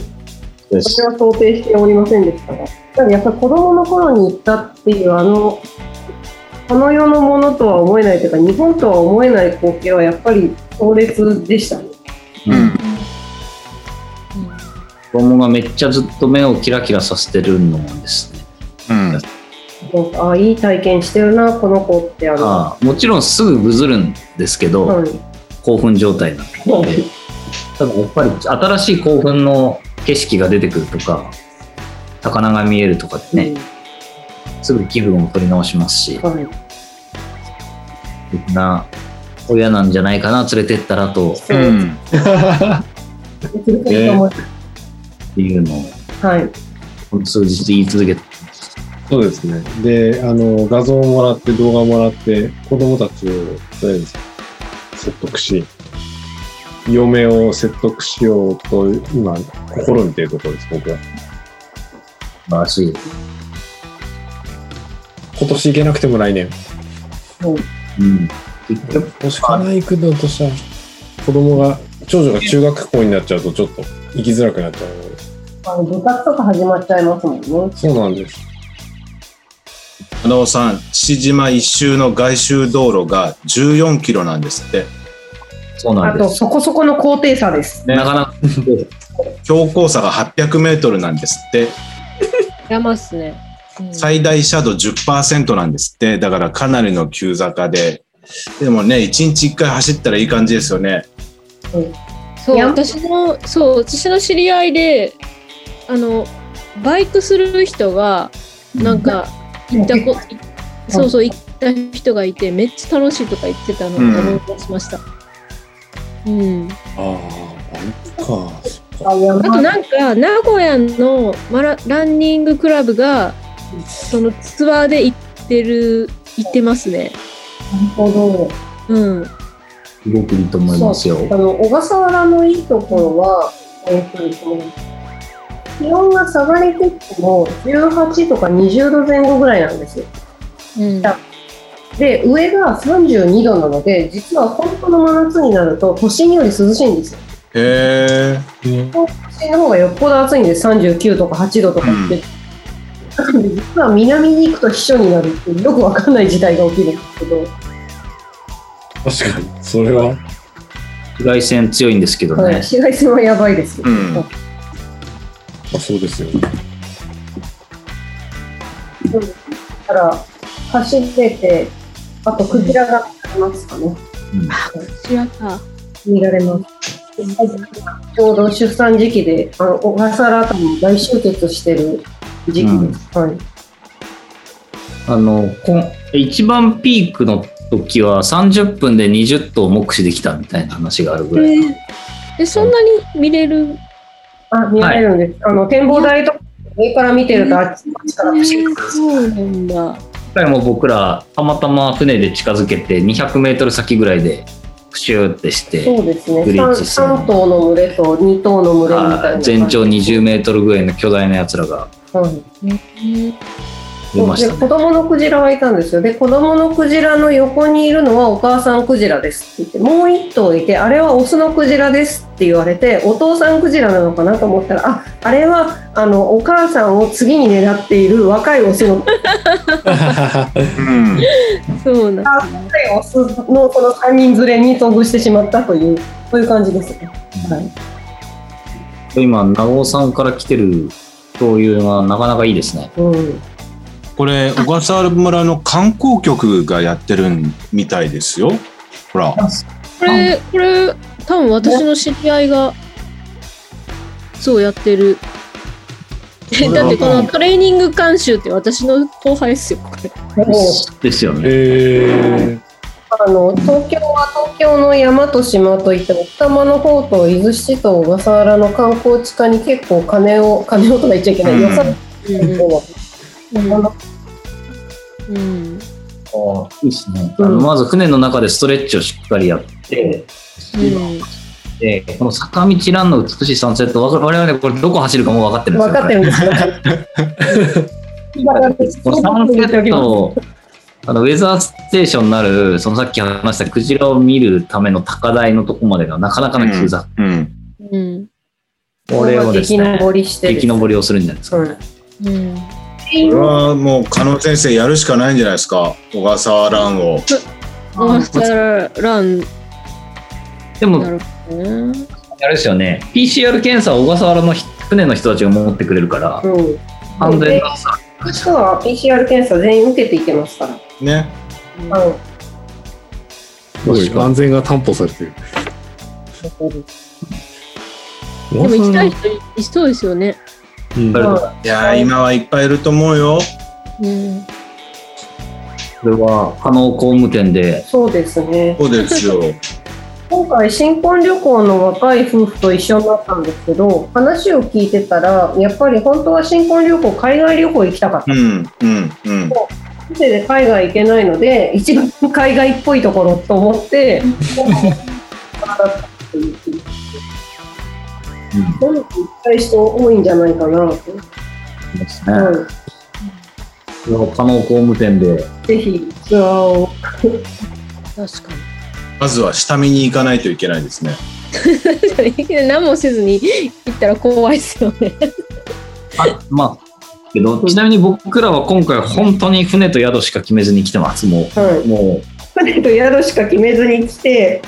私は想定しておりませんでしたが、ただやっぱり子供の頃に行ったっていうあの、あの世のものとは思えないというか、日本とは思えない光景はやっぱり強烈でしたね。うん。子供がめっちゃずっと目をキラキラさせてるのもですね。うん。ああ、いい体験してるな、この子ってあの。もちろんすぐぐずるんですけど、はい興奮状態なんで。ただやっぱり新しい興奮の景色が出てくるとか、魚が見えるとかでね、すぐ気分を取り直しますし、はいみんな親なんじゃないかな、連れてったらとそううん。ですねいうのを、はい。数日言い続けて、そうですね。で、あの、画像をもらって、動画をもらって、子供たちを、とりあえず、説得し、嫁を説得しようと、今、試みているところです、僕は。素晴らしい。今年行けなくても来年。うん。もしかない行くのとしたら、子供が、長女が中学校になっちゃうと、ちょっと行きづらくなっちゃうので。あの部活とか始まっちゃいますもんね。そうなんです。加納さん、父島一周の外周道路が14キロなんですって。そうなあと、んです。そこそこの高低差です。なかなか、標高差が800メートルなんですって。山っすね。うん最大斜度10%なんですって。だからかなりの急坂で。でもね、1日1回走ったらいい感じですよね。そう、いや私の、そう、私の知り合いで、あの、バイクする人が、なんか、行ったこ、そうそう、行った人がいて、めっちゃ楽しいとか言ってたのをうん思い出しました。うん。ああ、バイクか。あ山あとなんか、名古屋のマラランニングクラブが、そのツアーで行ってる、行ってますね。なるほど。うん。すごくいいと思いますよ。あの小笠原のいいところは、えっと気温が下がりてっても18とか20度前後ぐらいなんですよ。うん。で、上が32度なので、実は本当の真夏になると都心より涼しいんですよ。へえ。ね都心の方がよっぽど暑いんです。39とか8度とかって。なので実は南に行くと避暑になるってよくわかんない事態が起きるんですけど、確かに。それは、紫外線強いんですけどね。はい、紫外線はやばいですよ。うん。まあ、そうですよね。だから走れて、あとクジラが見られますかね。知らた。見られます。ちょうど出産時期で、あの小笠原あたりに大集結してる時期です。はい。あの、こん一番ピークの時は30分で20頭目視できたみたいな話があるぐらい。えで、そんなに見れる？あ、見られるんです。あの展望台とか上から見てるとあっちからえ走る。ーそうなんだ。今回も僕らたまたま船で近づけて200メートル先ぐらいでプシューってして、そうですね。ブリッジ三する三頭の群れと二頭の群れみたいな。あ全長20メートルぐらいの巨大なやつらがはい。出ましたね。で子供のクジラはいたんですよ。で、子供のクジラの横にいるのはお母さんクジラですって言って、もう一頭いて、あれはオスのクジラですって言われて、お父さんクジラなのかなと思ったら、あ、あれはあのお母さんを次に狙っている若いオスのうん。そうなんだ。若いオスのその3人連れに遭遇してしまったという、そういう感じですね。はい。今、長尾さんから来てる共有がなかなかいいですね。うん。これ、小笠原村の観光局がやってるみたいですよ。ほら。これ、これ、多分私の知り合いが、そうやってる。だってこのトレーニング監修って私の後輩ですよ、これ。ですよね。えあの東京は東京の山と島といっても奥多摩の方と伊豆七島小笠原の観光地化に結構金を金をとか言っちゃいけない、うん予算うんをあ。いいですね。うんあのまず船の中でストレッチをしっかりやって、うん。でこの坂道ランの美しいサンセット、我々これどこ走るかもう分かってるんですよ。分かってるんですよ。このサンセットあのウェザーステーションになる、そのさっき話したクジラを見るための高台のとこまでがなかなかの急坂。うん。うん。これをです激ね、登りして激登りをするんじゃないですか。うんうん。これはもう、加納先生やるしかないんじゃないですか？小笠原蘭を。オーストラランでも。あれですよね、PCR 検査は小笠原の船の人たちが持ってくれるから、うん。安全なさ。人は PCR 検査全員受けていけますから。ね。すごい安全が担保されてる。でも行きたい人いそうですよね。うんうんいやー、今はいっぱいいると思うよ。うん。これは、可能工務店で、そうですね。そうですよ。今回新婚旅行の若い夫婦と一緒になったんですけど話を聞いてたらやっぱり本当は新婚旅行海外旅行行きたかったうん、うん、うん。店で海外行けないので一番海外っぽいところと思って どんどん行きたい人多いんじゃないかなと、ですね。はこれは可能工務店で、い、ぜひツアーを確かまずは下見に行かないといけないですね。に。何もせずに行ったら怖いですよね。あまあ、けど、ちなみに僕らは今回本当に船と宿しか決めずに来てます。もはう、も船と宿しか決めずに来て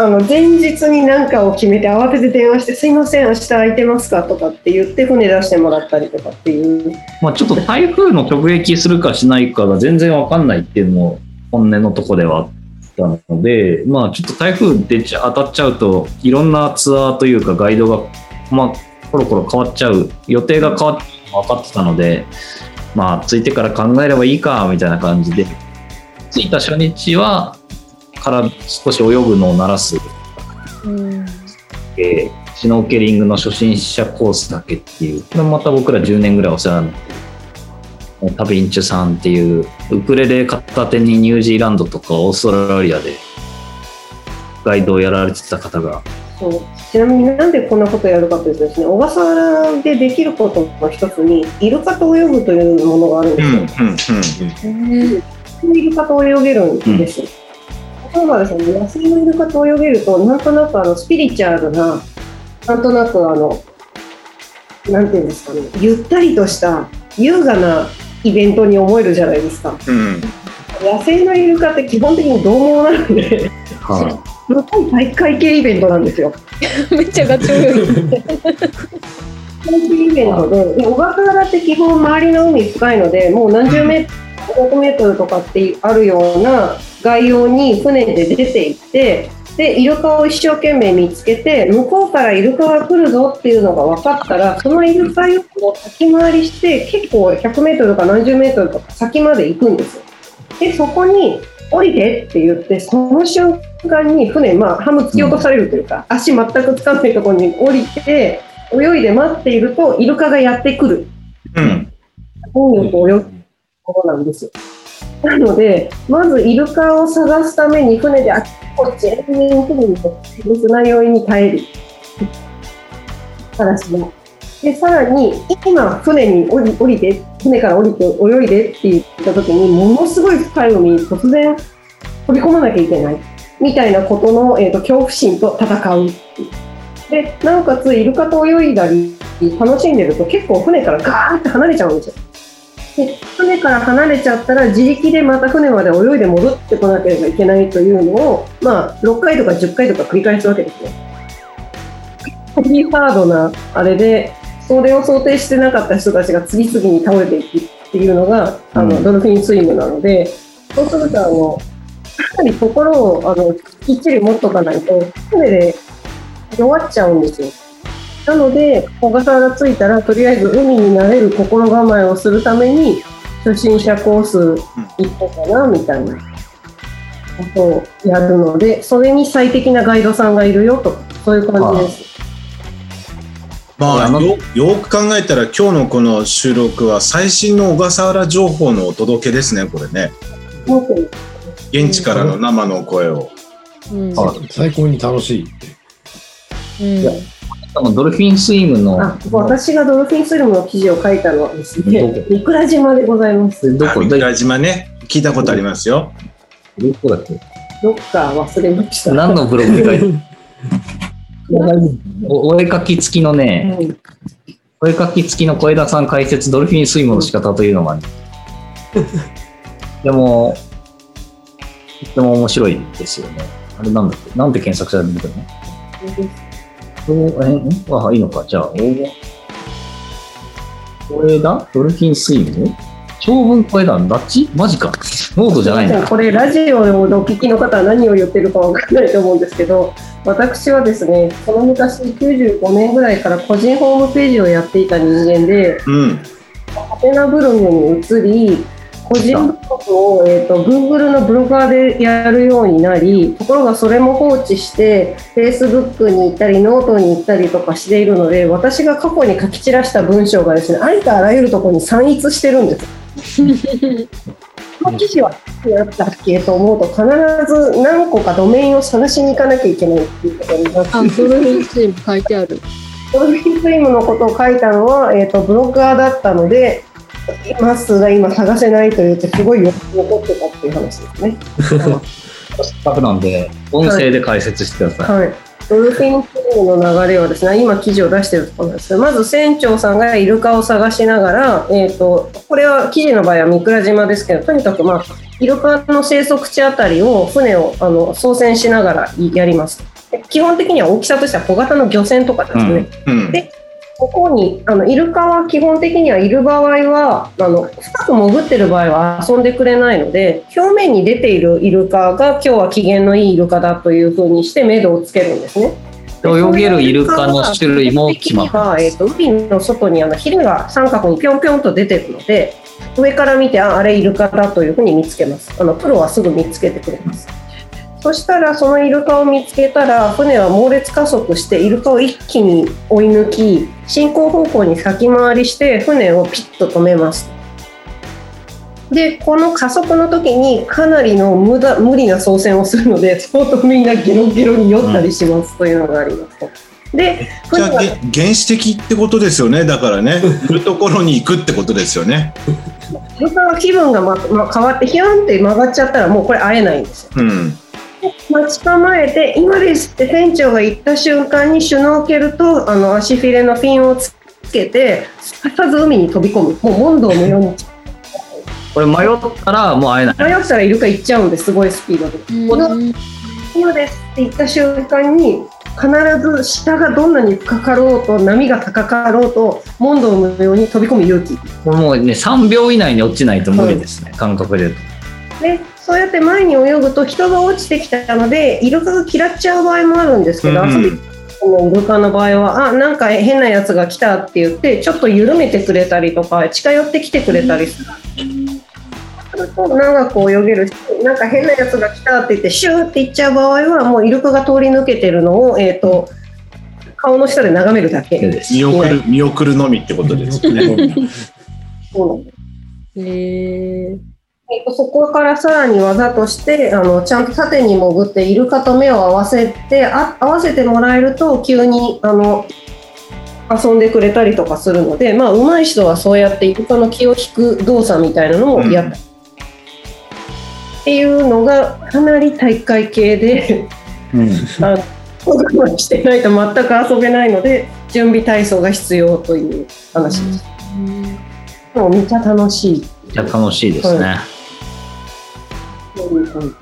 あの前日に何かを決めて慌てて電話して「すいません明日空いてますか?」とかって言って船出してもらったりとかっていう、まあちょっと台風の直撃するかしないかが全然わかんないっていうのも本音のとこではあったので、まあちょっと台風でち当たっちゃうと、いろんなツアーというかガイドが、まあ、コロコロ変わっちゃう、予定が変わって分かってたので、まあ、着いてから考えればいいか、みたいな感じで、着いた初日は、から少し泳ぐのを慣らす、うん。えーシュノーケリングの初心者コースだけっていう、これまた僕ら10年ぐらいお世話になってる、タビンチュさんっていう、ウクレレ片手にニュージーランドとかオーストラリアで。ガイドをやられてた方が、そう。ちなみになんでこんなことやるかというとですね小笠原でできることの一つにイルカと泳ぐというものがあるんうん、ですよ。うん、うん。イルカと泳げるんですよ。例えばですね、野生のイルカと泳げると、なんとなくあのスピリチュアルな、なんとなくあの、なんていうんですかね、ゆったりとした優雅なイベントに思えるじゃないですか。うん、野生のイルカって基本的に獰猛なので、向こう大会系イベントなんですよ。めっちゃガチ泳ぎ。大会イベントで、で小笠原って基本周りの海深いので、もう何十メートル、500メートルとかってあるような外洋に船で出て行って、で、イルカを一生懸命見つけて、向こうからイルカが来るぞっていうのが分かったら、そのイルカを先回りして、結構100メートルとか何十メートルとか先まで行くんですよ。で、そこに降りてって言って、その瞬間に船、まあ、ハム突き落とされるというか、足全くつかないところに降りて、泳いで待っていると、イルカがやってくる。うん。運よく泳ぐものなんですよ。なので、まずイルカを探すために船であっちこっち延々船に乗って船酔いに耐える。話も。で、さらに、今、船に降り降りて、船から降りて泳いでって言った時に、ものすごい深い海に突然飛び込まなきゃいけない。みたいなことの、えー、と恐怖心と戦う。で、なおかつ、イルカと泳いだり、楽しんでると結構船からガーって離れちゃうんですよ。で船から離れちゃったら自力でまた船まで泳いで戻ってこなければいけないというのを、まあ、6回とか10回とか繰り返すわけですね。ハードなあれでそれを想定してなかった人たちが次々に倒れていくっていうのがあの、うんドルフィンスイムなのでそうするとあのかなり心をあのきっちり持っとかないと船で弱っちゃうんですよ。なので、小笠原着いたら、とりあえず海に慣れる心構えをするために、初心者コース行こうかな、みたいなことをやるので、それに最適なガイドさんがいるよと、そういう感じです。まあ、よよく考えたら今日のこの収録は最新の小笠原情報のお届けですね、これね。現地からの生の声を。うんあ最高に楽しいって。うんドルフィンスイムの、あ私がドルフィンスリムの記事を書いたのはですね三倉島でございます。どこ、ど桜島ね、聞いたことありますよ。どこだっけ？どっか忘れました。何のブログに書いてる おお絵かき付きのね、うん。お絵かき付きの小枝さん解説、ドルフィンスイムの仕方というのがね、でも、とっても面白いですよね。あれなんだっけ？なんて検索したら出てくるの？そうえんあ、いいのか。じゃあ、応募。小枝ドルフィンスイム長文小枝ダッチマジか。ノートじゃないんだ。これラジオをお聞きの方は何を言ってるかわからないと思うんですけど私はですねその昔95年ぐらいから個人ホームページをやっていた人間でうん。はてなブログに移り個人ブログを、えー、と Google の Blogger でやるようになりところがそれも放置して Facebook に行ったりノートに行ったりとかしているので私が過去に書き散らした文章がですねありとあらゆるところに散逸してるんです。この記事は何だったっけと思うと必ず何個かドメインを探しに行かなきゃいけないっていうことになってあ、ドルフィンスイム書いてある。ドルフィンスイムのことを書いたのは、えー、とブロガーだったので、マスが今探せないと言って、すごいよく残ってたっていう話ですね。せっかくなんで、音声で解説してください。はい。ドルフィンスイムの流れはですね、今記事を出しているところなんですけど、まず船長さんがイルカを探しながら、えっ、と、これは記事の場合は三倉島ですけど、とにかくまあ、イルカの生息地あたりを船をあの操船しながらやります。で基本的には大きさとしては小型の漁船とかですね。うん。でここにあのイルカは基本的にはいる場合はあの深く潜ってる場合は遊んでくれないので表面に出ているイルカが今日は機嫌のいいイルカだというふうにして目処をつけるんですね。泳げるイルカの種類も決まは、えー、と海の外にあのヒレが三角にぴょんぴょんと出てるので上から見てああれイルカだというふうに見つけます。あのプロはすぐ見つけてくれますそしたらそのイルカを見つけたら船は猛烈加速してイルカを一気に追い抜き進行方向に先回りして船をピッと止めますでこの加速の時にかなりの無駄無理な操船をするので相当みんなゲロゲロに酔ったりしますというのがありますと。でじゃあ、原始的ってことですよね。だからね、いるところに行くってことですよね。イルカは気分がま、ま、変わってヒュンって曲がっちゃったらもうこれ会えないんですよ。うん。待ち構えて今ですって船長が言った瞬間にシュノーケルとあの足フィレのフィンをつけてすかさず海に飛び込むもう問答無用にこれ迷ったらもう会えない。迷ったらイルカ行っちゃうんですごいスピードで。うん今ですって言った瞬間に必ず下がどんなに深かろうと波が高かろうと問答無用に飛び込む勇気これもうね、3秒以内に落ちないと無理ですね、感覚で言うと。でそうやって前に泳ぐと人が落ちてきたのでイルカが嫌っちゃう場合もあるんですけど、うん遊びのイルカの場合はあなんか変なやつが来たって言ってちょっと緩めてくれたりとか近寄ってきてくれたりする。すると長く泳げるしなんか変なやつが来たって言ってシューって行っちゃう場合はもうイルカが通り抜けてるのを、えー、と顔の下で眺めるだけ。です見送る、見送るのみってことですよね。そうなんですへええっとそこからさらに技としてあのちゃんと縦に潜ってイルカと目を合わせてあ合わせてもらえると急にあの遊んでくれたりとかするので、まあ上手い人はそうやってイルカの気を引く動作みたいなのもやった、っていうのがかなり大会系でうん。あの僕はしてないと全く遊べないので準備体操が必要という話です。もうめっちゃ楽しい。じゃ楽しいですね。そういう感じ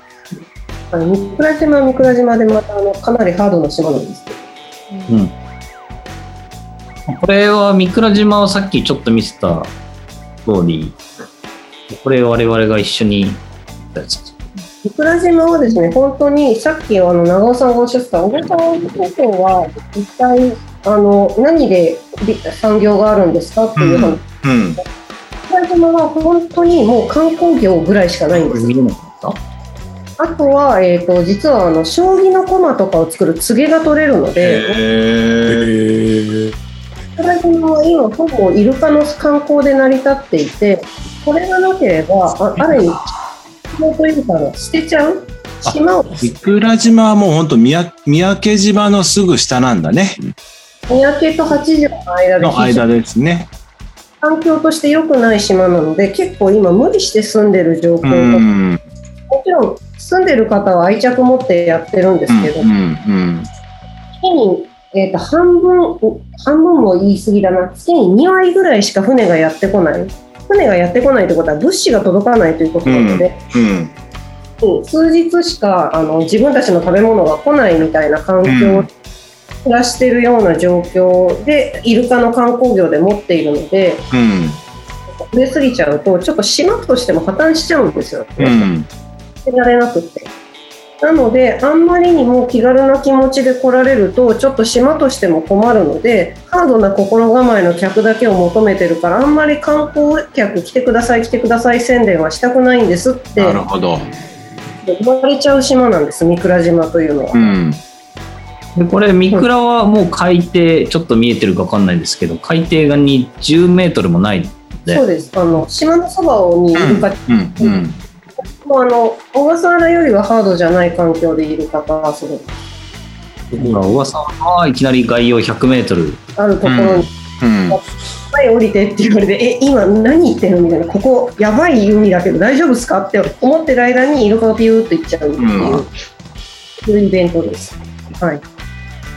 あの三倉島は三倉島でまたあのかなりハードな島なんですけどうん。これは三倉島をさっきちょっと見せた通り、これ我々が一緒に行ったやつ。三倉島はですね。本当にさっきあの長尾さんがおっしゃってた小笠原諸島は一体あの何でび産業があるんですかっていう話、うん。三倉島は本当にもう観光業ぐらいしかないんですかっあとは、えー、と実はあの将棋の駒とかを作る柘植が取れるので、へーへー桜島は今ほぼイルカの観光で成り立っていて、これがなければ、あある意味、島というか捨てちゃう？島をいくら島はもう本当三宅三宅島のすぐ下なんだね。三宅と八丈の間での間ですね。環境として良くない島なので、結構今無理して住んでる状況うと、ん。もちろん住んでる方は愛着持ってやってるんですけど、うんうん月に、えー、と半分、半分も言い過ぎだな、月に2割ぐらいしか船がやってこない。船がやってこないということは物資が届かないということなので、うんうん数日しかあの自分たちの食べ物が来ないみたいな環境うん。で暮らしているような状況で、イルカの観光業で持っているので、うん。増えすぎちゃうと、ちょっと島としても破綻しちゃうんですよ、うんうん捨てられなくって。なので、あんまりにも気軽な気持ちで来られると、ちょっと島としても困るので、ハードな心構えの客だけを求めてるから、あんまり観光客来てください、来てください宣伝はしたくないんですってなるほど。言われちゃう島なんです、三倉島というのは。うんでこれ三倉はもう海底ちょっと見えてるか分かんないんですけど海底が20メートルもないそうです。あの島のそばにいる方うんうんもあの小笠原よりはハードじゃない環境でいる方はそれ小笠原はいきなり概要100メートル。あるところに。うん。はい、降りてって言われて、え、今何言ってんのみたいな、ここやばい海だけど大丈夫ですかって思ってる間にイルカがピューっと行っちゃうっていう、うん。そういうイベントです。はい。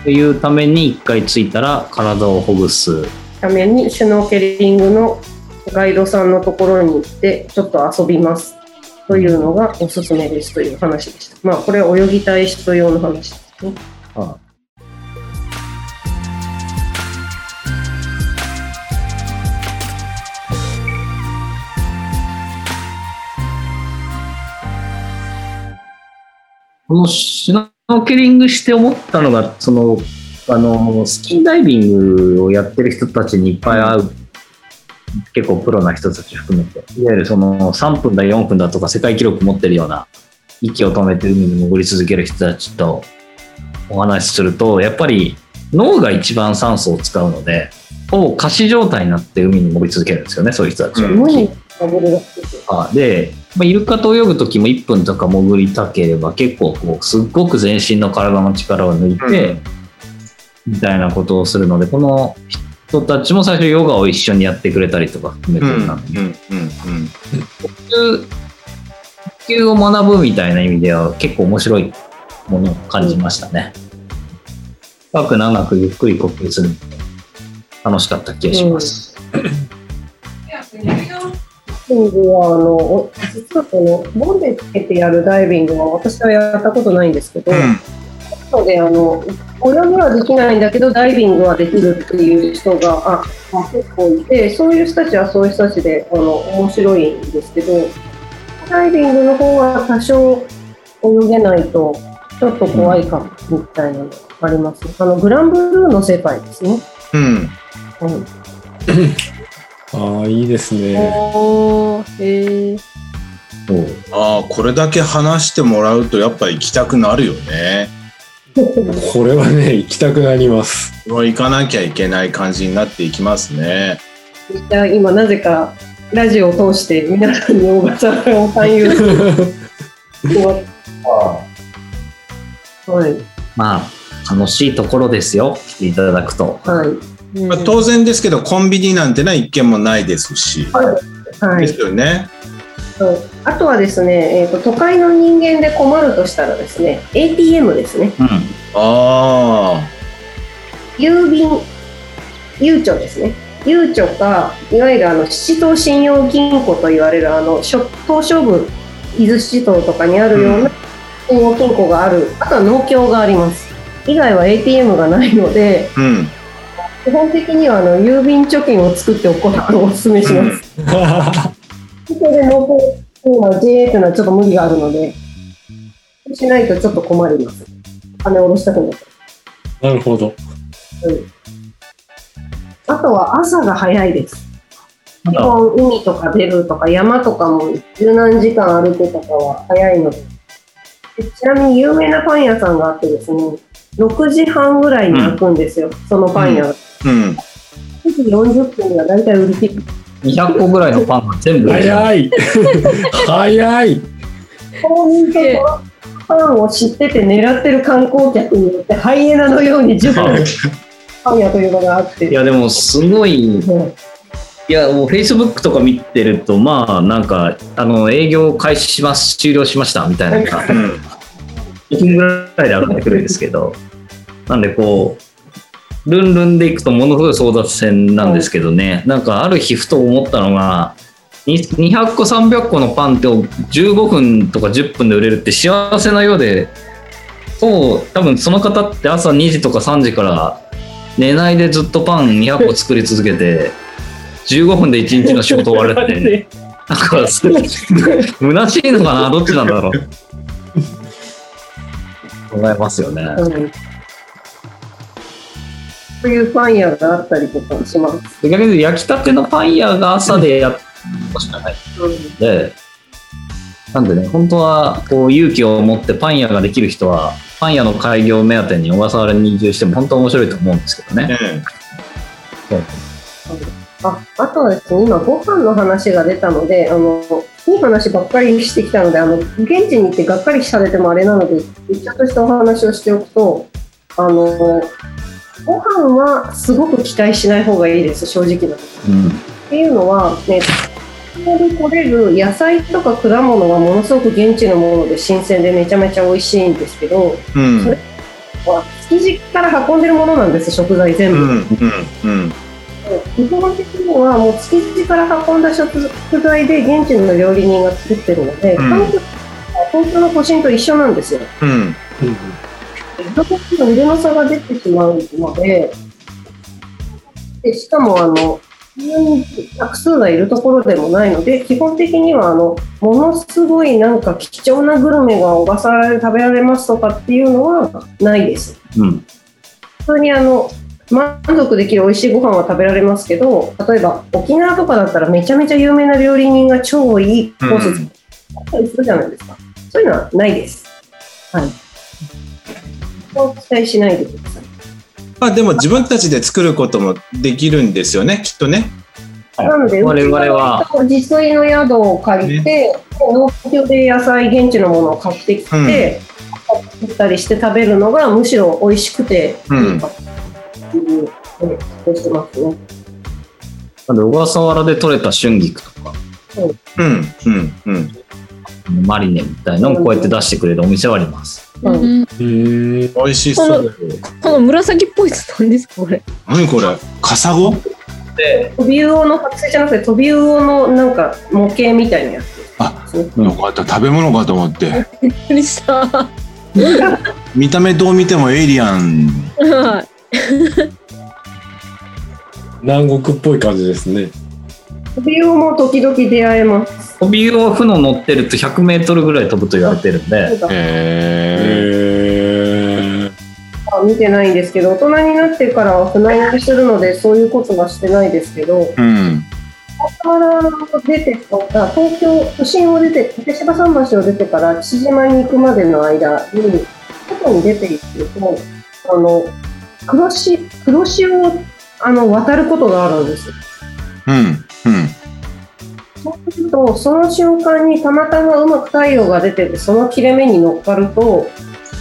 というために一回着いたら体をほぐす。ためにシュノーケリングのガイドさんのところに行って、ちょっと遊びます。というのがおすすめですという話でした。まあ、これは泳ぎたい人用の話ですね。このシュノーケリングして思ったのがそのあのスキーダイビングをやってる人たちにいっぱい会う結構プロな人たち含めて。いわゆるその3分だ4分だとか世界記録持ってるような息を止めて海に潜り続ける人たちとお話しするとやっぱり脳が一番酸素を使うのでほぼ仮死状態になって海に潜り続けるんですよねそういう人たちは。うん。で、まあ、イルカと泳ぐ時も1分とか潜りたければ結構こうすっごく全身の体の力を抜いて、みたいなことをするのでこの人たちも最初ヨガを一緒にやってくれたりとか含めてうんうんなんで、うん呼吸呼吸を学ぶみたいな意味では結構面白いものを感じましたね。深く長くゆっくり呼吸するの楽しかった気がします。ダイビングはあのお実はこのボンでつけてやるダイビングは私はやったことないんですけど、うんなのであの泳ぎはできないんだけどダイビングはできるっていう人がああ結構いてそういう人たちはそういう人たちであの面白いんですけどダイビングの方は多少泳げないとちょっと怖いかもみたいなのがあります、あのグランブルーの世界ですね。うんうん ああ、いいですね。おーへえそうああこれだけ話してもらうとやっぱ行きたくなるよね。これはね、行きたくなります。行かなきゃいけない感じになっていきますね。じゃあ今なぜかラジオを通して皆さんに小笠原を勧誘。はい、まあ楽しいところですよ来ていただくと。はい、まあ、当然ですけどコンビニなんてのは一軒もないですし。はいですよね。そうあとはですね、えーと、都会の人間で困るとしたらですね、ATM ですね、うんあ郵便、ゆうちょですね。ゆうちょか、いわゆるあの七島信用銀行と言われるあのしょ東証部伊豆七島とかにあるような信用金庫がある、あとは農協があります。以外は ATM がないので、あ、うん。基本的にはあの郵便貯金を作っておくことをお勧めします。そこで農協今 JA というのはちょっと無理があるので、しないとちょっと困ります。金を下ろしたくなる。なるほど。あとは朝が早いです。基なんか本海とか出るとか山とかも十何時間歩くとかは早いのででちなみに有名なパン屋さんがあってですね6時半ぐらいに開くんですよ、そのパン屋が、うん。時40分には大体売り切る。200個ぐらいのパンが全部早い。早い。パンを知ってて狙ってる観光客によってハイエナのように10分パン屋というのがあって。いやでもすごい。うん。いやもうフェイスブックとか見てるとまあなんかあの営業開始します終了しましたみたいな。のがうん1分ぐらいで上がってくるんですけど。なんでこうルンルンでいくとものすごい争奪戦なんですけどね、なんかある日ふと思ったのがに200個300個のパンって15分とか10分で売れるって幸せなようでそう多分その方って朝2時とか3時から寝ないでずっとパン200個作り続けて15分で1日の仕事終わるってなんかす虚しいのかな？どっちなんだろう？考えますよね。うんそういうパン屋があったりとかします。逆に焼きたてのパン屋が朝でやっとしかないので、なんでね、本当はこう勇気を持ってパン屋ができる人は、パン屋の開業目当てに小笠原に移住しても本当面白いと思うんですけどね。ああとはですね、今、ご飯の話が出たので、あのいい話ばっかりしてきたので、あの現地に行ってがっかりされてもあれなので、ちょっとしたお話をしておくと、あのご飯はすごく期待しない方がいいです、正直なところ。うん。っていうのは、ね、ここで取れる野菜とか果物はものすごく現地のもので新鮮でめちゃめちゃ美味しいんですけど、うん。は築地から運んでるものなんです、食材全部。うん。うん。うん。基本的にはもう築地から運んだ食材で現地の料理人が作ってるので、うん東京の都心と一緒なんですよ。うん。どこにも色の差が出てしまうので、でしかもあの、客数がいるところでもないので、基本的にはあのものすごいなんか貴重なグルメが小笠原で食べられますとかっていうのはないです。うん。普通にあの満足できる美味しいご飯は食べられますけど、例えば沖縄とかだったらめちゃめちゃ有名な料理人が超いいコース作ったりするじゃないですか。そういうのはないです。はい。そう期待しないでください。まあでも自分たちで作ることもできるんですよね、きっとね。なので、我々は自炊の宿を借りて、農協で野菜、現地のものを買ってきて、作ったりして食べるのがむしろ美味しくていいかっていう、してますね。なんで小笠原で採れた春菊とか、うん。うん。うん。マリネみたいなのをこうやって出してくれるお店はあります。うんうんへえ美味しそう。この紫っぽいやつなんですかこれ？何これ？カサゴ？で、トビウオの剥製じゃなくてトビウオのなんか模型みたいなやつあ。よかった。食べ物かと思って。びっくりした。は見た目どう見てもエイリアン。い。南国っぽい感じですねトビウオも時々出会えます。トビウオ船乗ってると100メートルぐらい飛ぶと言われてるんで、へへえ見てないんですけど、大人になってからは船乗りするので、そういうことはしてないですけど、え。うん。小笠原を出てから、東京、都心を出て、竹芝桟橋を出てから、父島に行くまでの間に、外に出ていくと、あの、黒潮、黒潮をあの渡ることがあるんですよ。うん。うん。そうすると、その瞬間にたまたまうまく太陽が出てて、その切れ目に乗っかると、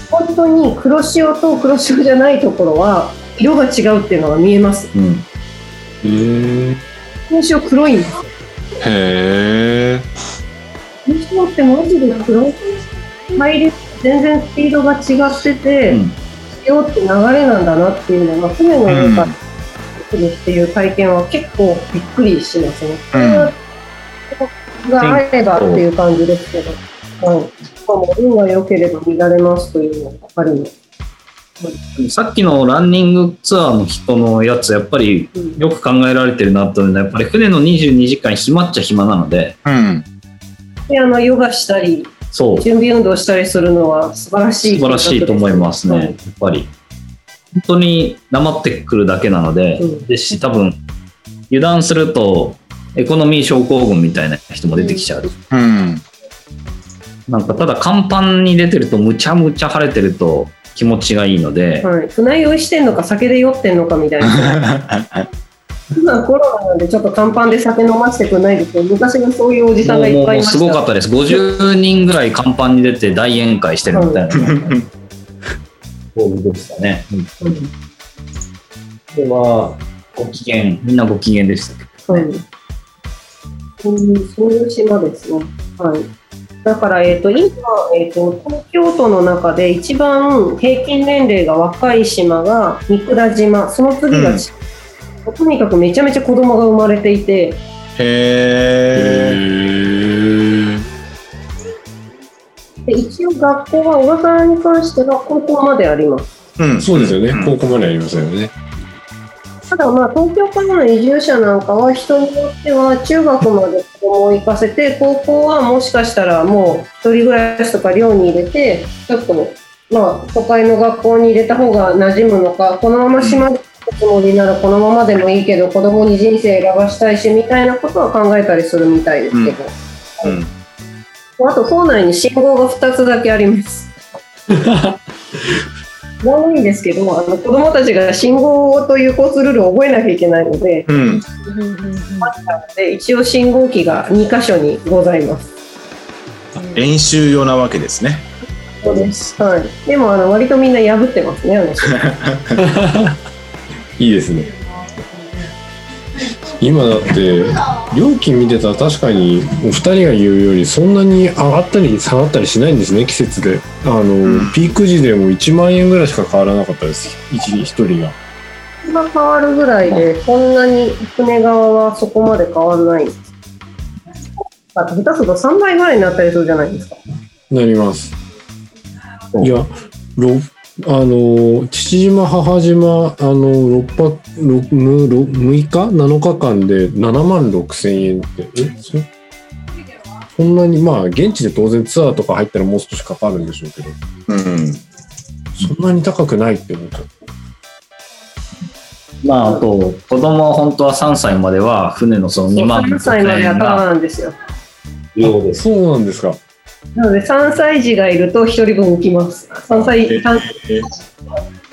本当に黒潮と黒潮じゃないところは、色が違うっていうのが見えます。うん。へえ黒潮黒いんですよ。へえ。黒潮ってマジで黒い。入り全然スピードが違ってて、うん潮って流れなんだなっていうのが、船の上から来るっていう体験は結構びっくりしますね。これはがあればっていう感じですけど、はい。も運が良ければ見られますというのがあるので。さっきのランニングツアーの人のやつ、やっぱりうんよく考えられてるなというのは、やっぱり船の22時間暇っちゃ暇なので、うん。であのヨガしたり、そう、準備運動したりするのは素晴らしい素晴らしいと思いますね、やっぱり。本当に黙ってくるだけなので、うんですし、多分油断すると、エコノミー症候群みたいな人も出てきちゃう。うん。なんかただ甲板に出てるとむちゃむちゃ晴れてると気持ちがいいので、はい、船酔いしてんのか酒で酔ってんのかみたいな 今コロナなんでちょっと短パンで酒飲ませてくれないですけど、昔はそういうおじさんがいっぱいいました。すごかったです。50人ぐらい甲板に出て大宴会してるみたいな。そうでしたね。では、ご機嫌、みんなご機嫌でしたけど。はい。そういうそういう島ですね。はい。だから、えっ、と、今、えっ、と、東京都の中で一番平均年齢が若い島が三倉島、その次が、うんとにかくめちゃめちゃ子供が生まれていて、へえ。で一応学校は小笠原に関しては高校まであります。うん。そうですよねうん。高校までありますよね。ただまあ東京からの移住者なんかは人によっては中学まで子供を行かせて高校はもしかしたらもう一人暮らしとか寮に入れてちょっとまあ都会の学校に入れた方が馴染むのかこのまま島でつもりならこのままでもいいけど子供に人生選ばしたいしみたいなことは考えたりするみたいですけど、うん。あと校内に信号が2つだけあります。悪いんですけどあの子供たちが信号という交通ルールを覚えなきゃいけないのでうん。うんうんうんで一応信号機が2箇所にございます。練習用なわけですね。そうです。はい。でもあの割とみんな破ってますね。あの いいですね。今だって料金見てたら確かにお二人が言うよりそんなに上がったり下がったりしないんですね季節であの、んピーク時でも1万円ぐらいしか変わらなかったです一一人がが変わるぐらいでそんなに船側はそこまで変わらない。あ下手すると3倍ぐらいになったりするじゃないですか。なりますいやろあの父島母島あの6泊6 6日？7日間で7万6千円ってえ？そそんなにまあ現地で当然ツアーとか入ったらもう少しかかるんでしょうけど。うん。そんなに高くないって思った？まあ、あと、子供は本当は3歳までは船のその2万3歳までは円タダがなんですよ。そうなんですかなので3歳児がいると1人分浮きます。3歳え3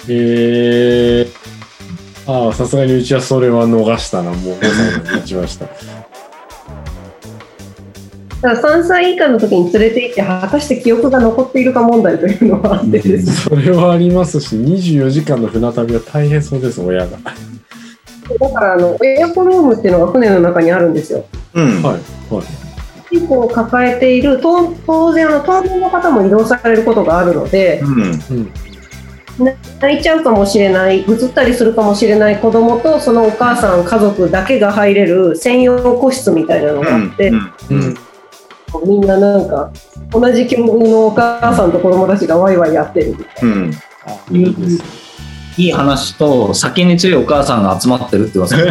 へえああさすがにうちはそれは逃したな。もう5歳に打ちました。だから3歳以下の時に連れて行って果たして記憶が残っているか問題というのがあって。ですねそれはありますし24時間の船旅は大変そうです親が。だからあの親子ルームっていうのが船の中にあるんですよ。うん。はいはい結構抱えている当当然あの島民の方も移動されることがあるのでうん。うん泣いちゃうかもしれないぐずったりするかもしれない子供とそのお母さん家族だけが入れる専用個室みたいなのがあって、うんうんみんななんか同じ境遇のお母さんと子供たちがワイワイやってるみたいうん。いいですいい話と、酒に強いお母さんが集まってるって噂。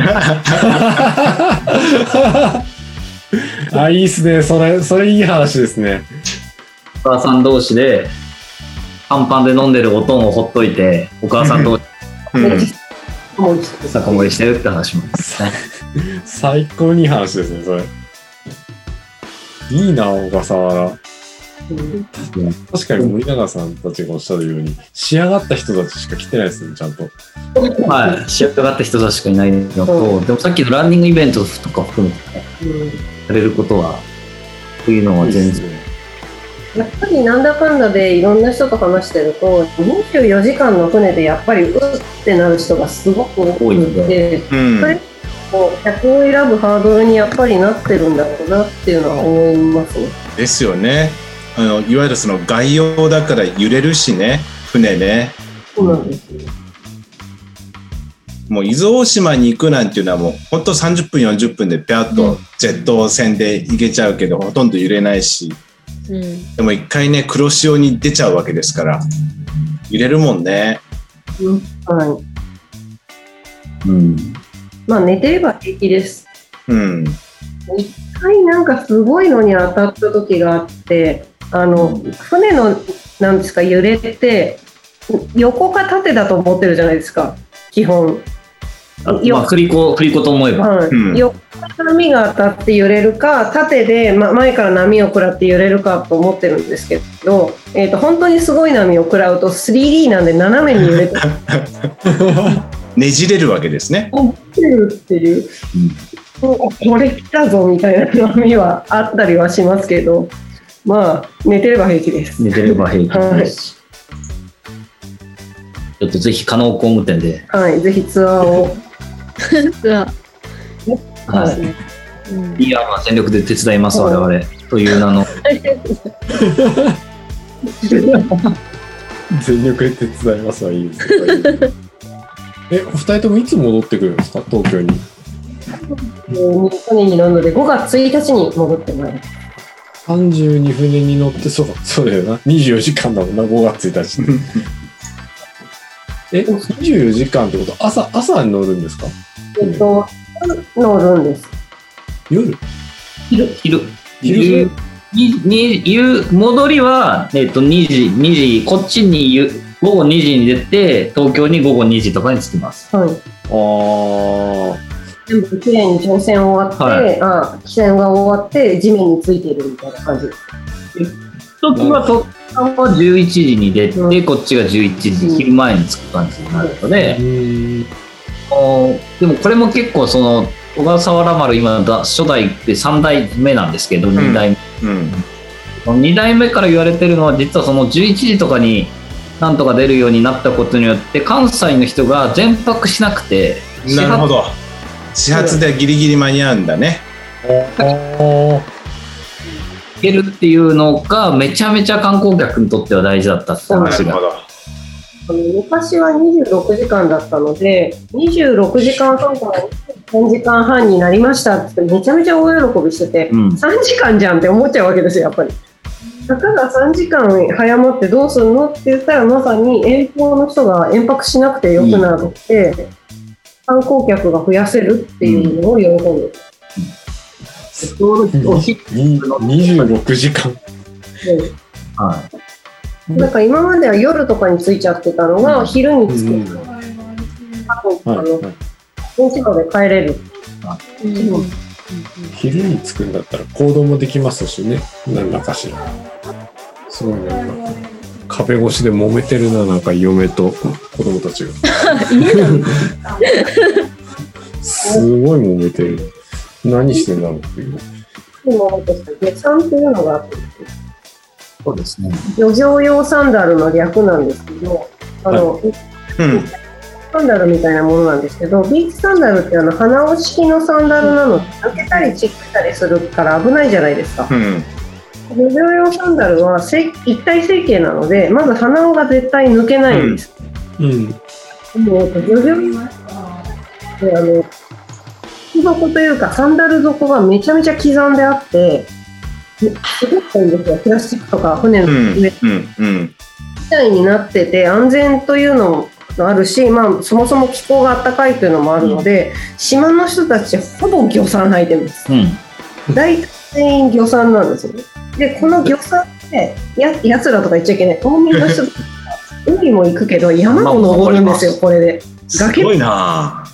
あいいっすね。それそれいい話ですね。お母さん同士で、パンパンで飲んでるおとんをほっといて、お母さん同士で酒盛りしてるって話もです。ね。最高にいい話ですねそれ。いいな小笠原。うん確かに森永さんたちがおっしゃるように仕上がった人たちしか来てないですねちゃんと。はい。仕上がった人たちしかいないのと、でもさっきのランニングイベントとか含めてうんやれることは、というのは全然。やっぱりなんだかんだでいろんな人と話してると24時間の船でやっぱりうってなる人がすごく多多いのくてうん。それこう客を選ぶハードルにやっぱりなってるんだろうなっていうのは思いますね。ですよね。あの、いわゆるその外洋だから揺れるしね。船ね。そうなんですよもう伊豆大島に行くなんていうのはもう本当30分40分でピャッとジェット船で行けちゃうけどほとんど揺れないしうんでも一回ね黒潮に出ちゃうわけですから揺れるもんねはい。うん。まあ寝てれば平気です。うん一回なんかすごいのに当たった時があって、あの、船の、なんですか、揺れって、横か縦だと思ってるじゃないですか、基本。あまあ、振り子、振り子と思えば。はいうん横から波が当たって揺れるか縦で、ま、前から波を食らって揺れるかと思ってるんですけど、えー、と本当にすごい波を食らうと 3D なんで斜めに揺れて ねじれるわけですねてるっていう、もうこれ来たぞみたいな波はあったりはしますけど、まあ、寝てれば平気です。寝てれば平気です。ちょっとぜひ、加納工務店で。はい、ぜひツアーを。が、はい。うんいや、まあ全力で手伝います、我々。という名の。全力で手伝いますはいいですね。え、お二人ともいつ戻ってくるんですか？東京に。もう去年になるので、5月1日に戻ってまいります。32船に乗って、そうか、そうだよな。24時間だもんな、5月1日。え、24時間ってこと？朝、朝に乗るんですか？えっと、乗るんです。夜？昼。昼。昼？にに夕戻りは、えっと、2時、2時、こっちに夕午後2時に出て、東京に午後2時とかに着きます。はい。あー。全部きれいに乗船終わって、はいあ、汽船が終わって、地面についてるみたいな感じです。時は、とは11時に出て、うんこっちが11時、うん昼前に着く感じになるので、ん。おでもこれも結構その小笠原丸今だ初代って3代目なんですけど、2代目うん。2代目から言われてるのは実はその11時とかになんとか出るようになったことによって関西の人が全泊しなくてなるほど。始発でギリギリ間に合うんだね。あー。行けるっていうのがめちゃめちゃ観光客にとっては大事だったってな話が。あの昔は26時間だったので、26時間半から3時間半になりましたってめちゃめちゃ大喜びしてて、うん3時間じゃんって思っちゃうわけですよ、やっぱり。たかが3時間早まってどうするのって言ったらまさに遠方の人が遠泊しなくてよくなるって、観光客が増やせるっていうのを喜んでる。ちょうどお昼に26時間。はいなんか今までは夜とかに着いちゃってたのが昼に着く、あのはいはい。現地まで帰れる。うん昼に着くんだったら行動もできますしね。何らかしら。すごいなんか、壁越しで揉めてるな、なんか嫁と子供たちが。すごい揉めてる。何してんだろうっていう。っていうのがあって、そうですね漁場用サンダルの略なんですけど、あの、うん。サンダルみたいなものなんですけど、ビーチサンダルってあの鼻押式のサンダルなので、抜けたりちったりするから危ないじゃないですか。うん。用サンダルは正一体成形なので、まず鼻緒が絶対抜けないんです。うん。でも漁場用であの、靴底というかサンダル底がめちゃめちゃ刻んであって、すごくいいんですよ。プラスチックとか船のうん。上うん。うん。みたいになってて安全というのもあるし、まあ、そもそも気候が暖かいというのもあるので、島の人たちほぼ漁産履いてるんですうん大体全員漁産なんですよねでこの漁産ってややつらとか言っちゃいけない島民の人たちが海も行くけど山も登るんですよ これです崖ごいな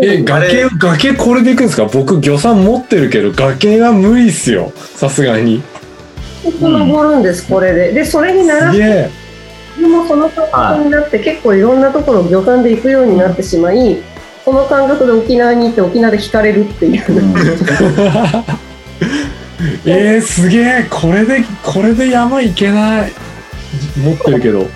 え、崖、崖これで行くんですか？僕、漁産持ってるけど、崖は無理っすよ。さすがに。登るんですこれででそれに習って。自分もその感覚になって結構いろんなところを漁産で行くようになってしまいその感覚で沖縄に行って沖縄で引かれるっていう。えー、すげえ。これで、これで山行けない。持ってるけど。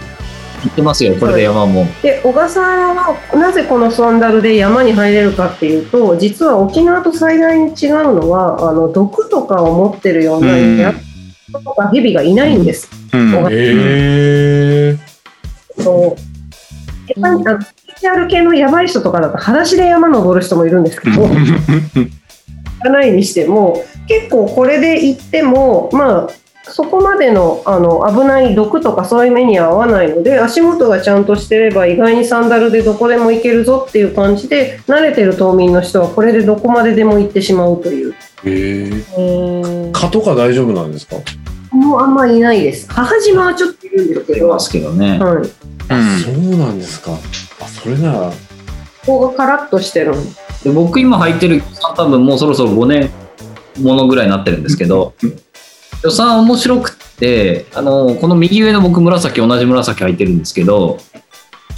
行ってますよこれで山もで小笠原はなぜこのサンダルで山に入れるかっていうと実は沖縄と最大に違うのはあの毒とかを持ってるようなうんやつとか蛇がいないんです。うん。えー。そうあの PCR 系のやばい人とかだと裸足で山登る人もいるんですけど行かないにしても結構これで行ってもまあそこまでのあの危ない毒とかそういう目には合わないので足元がちゃんとしてれば意外にサンダルでどこでも行けるぞっていう感じで慣れてる島民の人はこれでどこまででも行ってしまうという。えー。うん蚊とか大丈夫なんですか？もうあんまいないです。母島はちょっといるんですけど、はい、いますけどね。こうん。そうなんですか。あ、それなら。こがカラッとしてるんでで僕今履いてる予算多分もうそろそろ5年ものぐらいになってるんですけど予算面白くってあのこの右上の僕紫同じ紫履いてるんですけど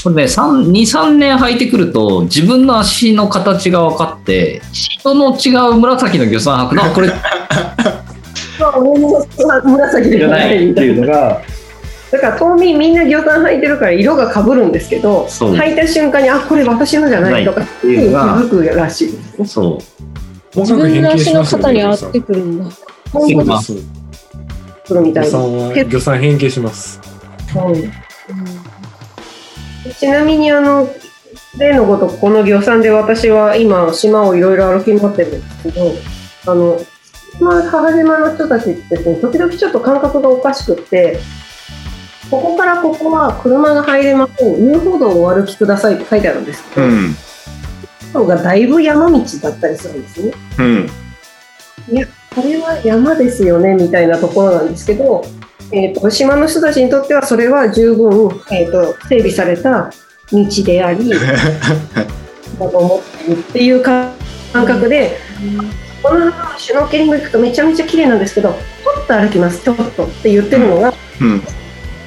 これね、3 2、3年履いてくると、自分の足の形が分かって、人の違う紫の魚さん履くの、あこれまあ、俺も紫でじゃはなないってい。うのが、だから島民みんな魚探履いてるから色が被るんですけど履いた瞬間にあこれ私のじゃないとかっていうのが、気づくらしい。ですねそう。自分の足の型に合ってくるんだ。そういうことそうするみたいな、魚さんは魚さん変形します。うんちなみにあの例のごとくこの漁産で私は今島をいろいろ歩き回ってるんですけどあのまあ母島の人たちってですね時々ちょっと感覚がおかしくってここからここは車が入れません遊歩道をお歩きくださいって書いてあるんですけど、うん。道がだいぶ山道だったりするんですね。うん。いや、これは山ですよねみたいなところなんですけど、えー、と島の人たちにとってはそれは十分、えー、と整備された道であり だと思ってるっていう感覚で、このシュノーケリング行くとめちゃめちゃ綺麗なんですけどちょっと歩きますちょっとって言ってるのが、うん。都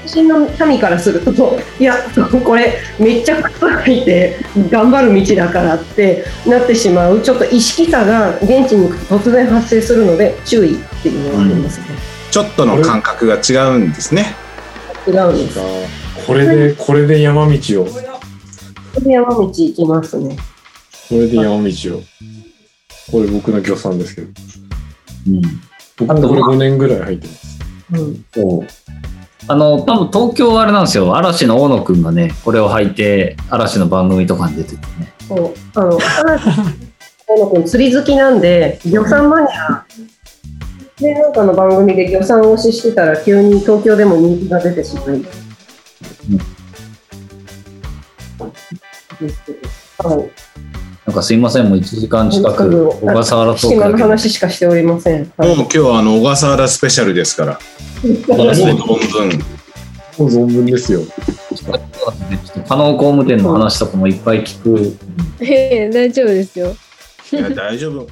心の民からすると いや これめっちゃ靴履いて頑張る道だからってなってしまうちょっと意識差が現地に行くと突然発生するので注意っていうのがありますね。ちょっとの感覚が違うんですね。違うんです。これで、これで山道を、こ山道行きますね。れで山道を。これ僕の魚さんですけど。うん。僕もこれ5年ぐらい入ってます。うん、そう。あの、多分東京はあれなんですよ。嵐の大野くんがね、これを履いて、嵐の番組とかに出ててね。そうあの、大野君釣り好きなんで、漁産マニア。で、なんかの番組で漁産推ししてたら、急に東京でも人気が出てしまい。ですけどはい。なんかすいません、もう1時間近く、小笠原トーク話しかしておりません。はいもう今日はあの小笠原スペシャルですから。どもう存分。もう存分ですよ。加納工務店の話とかもいっぱい聞く。ええ大丈夫ですよ。いや大丈夫。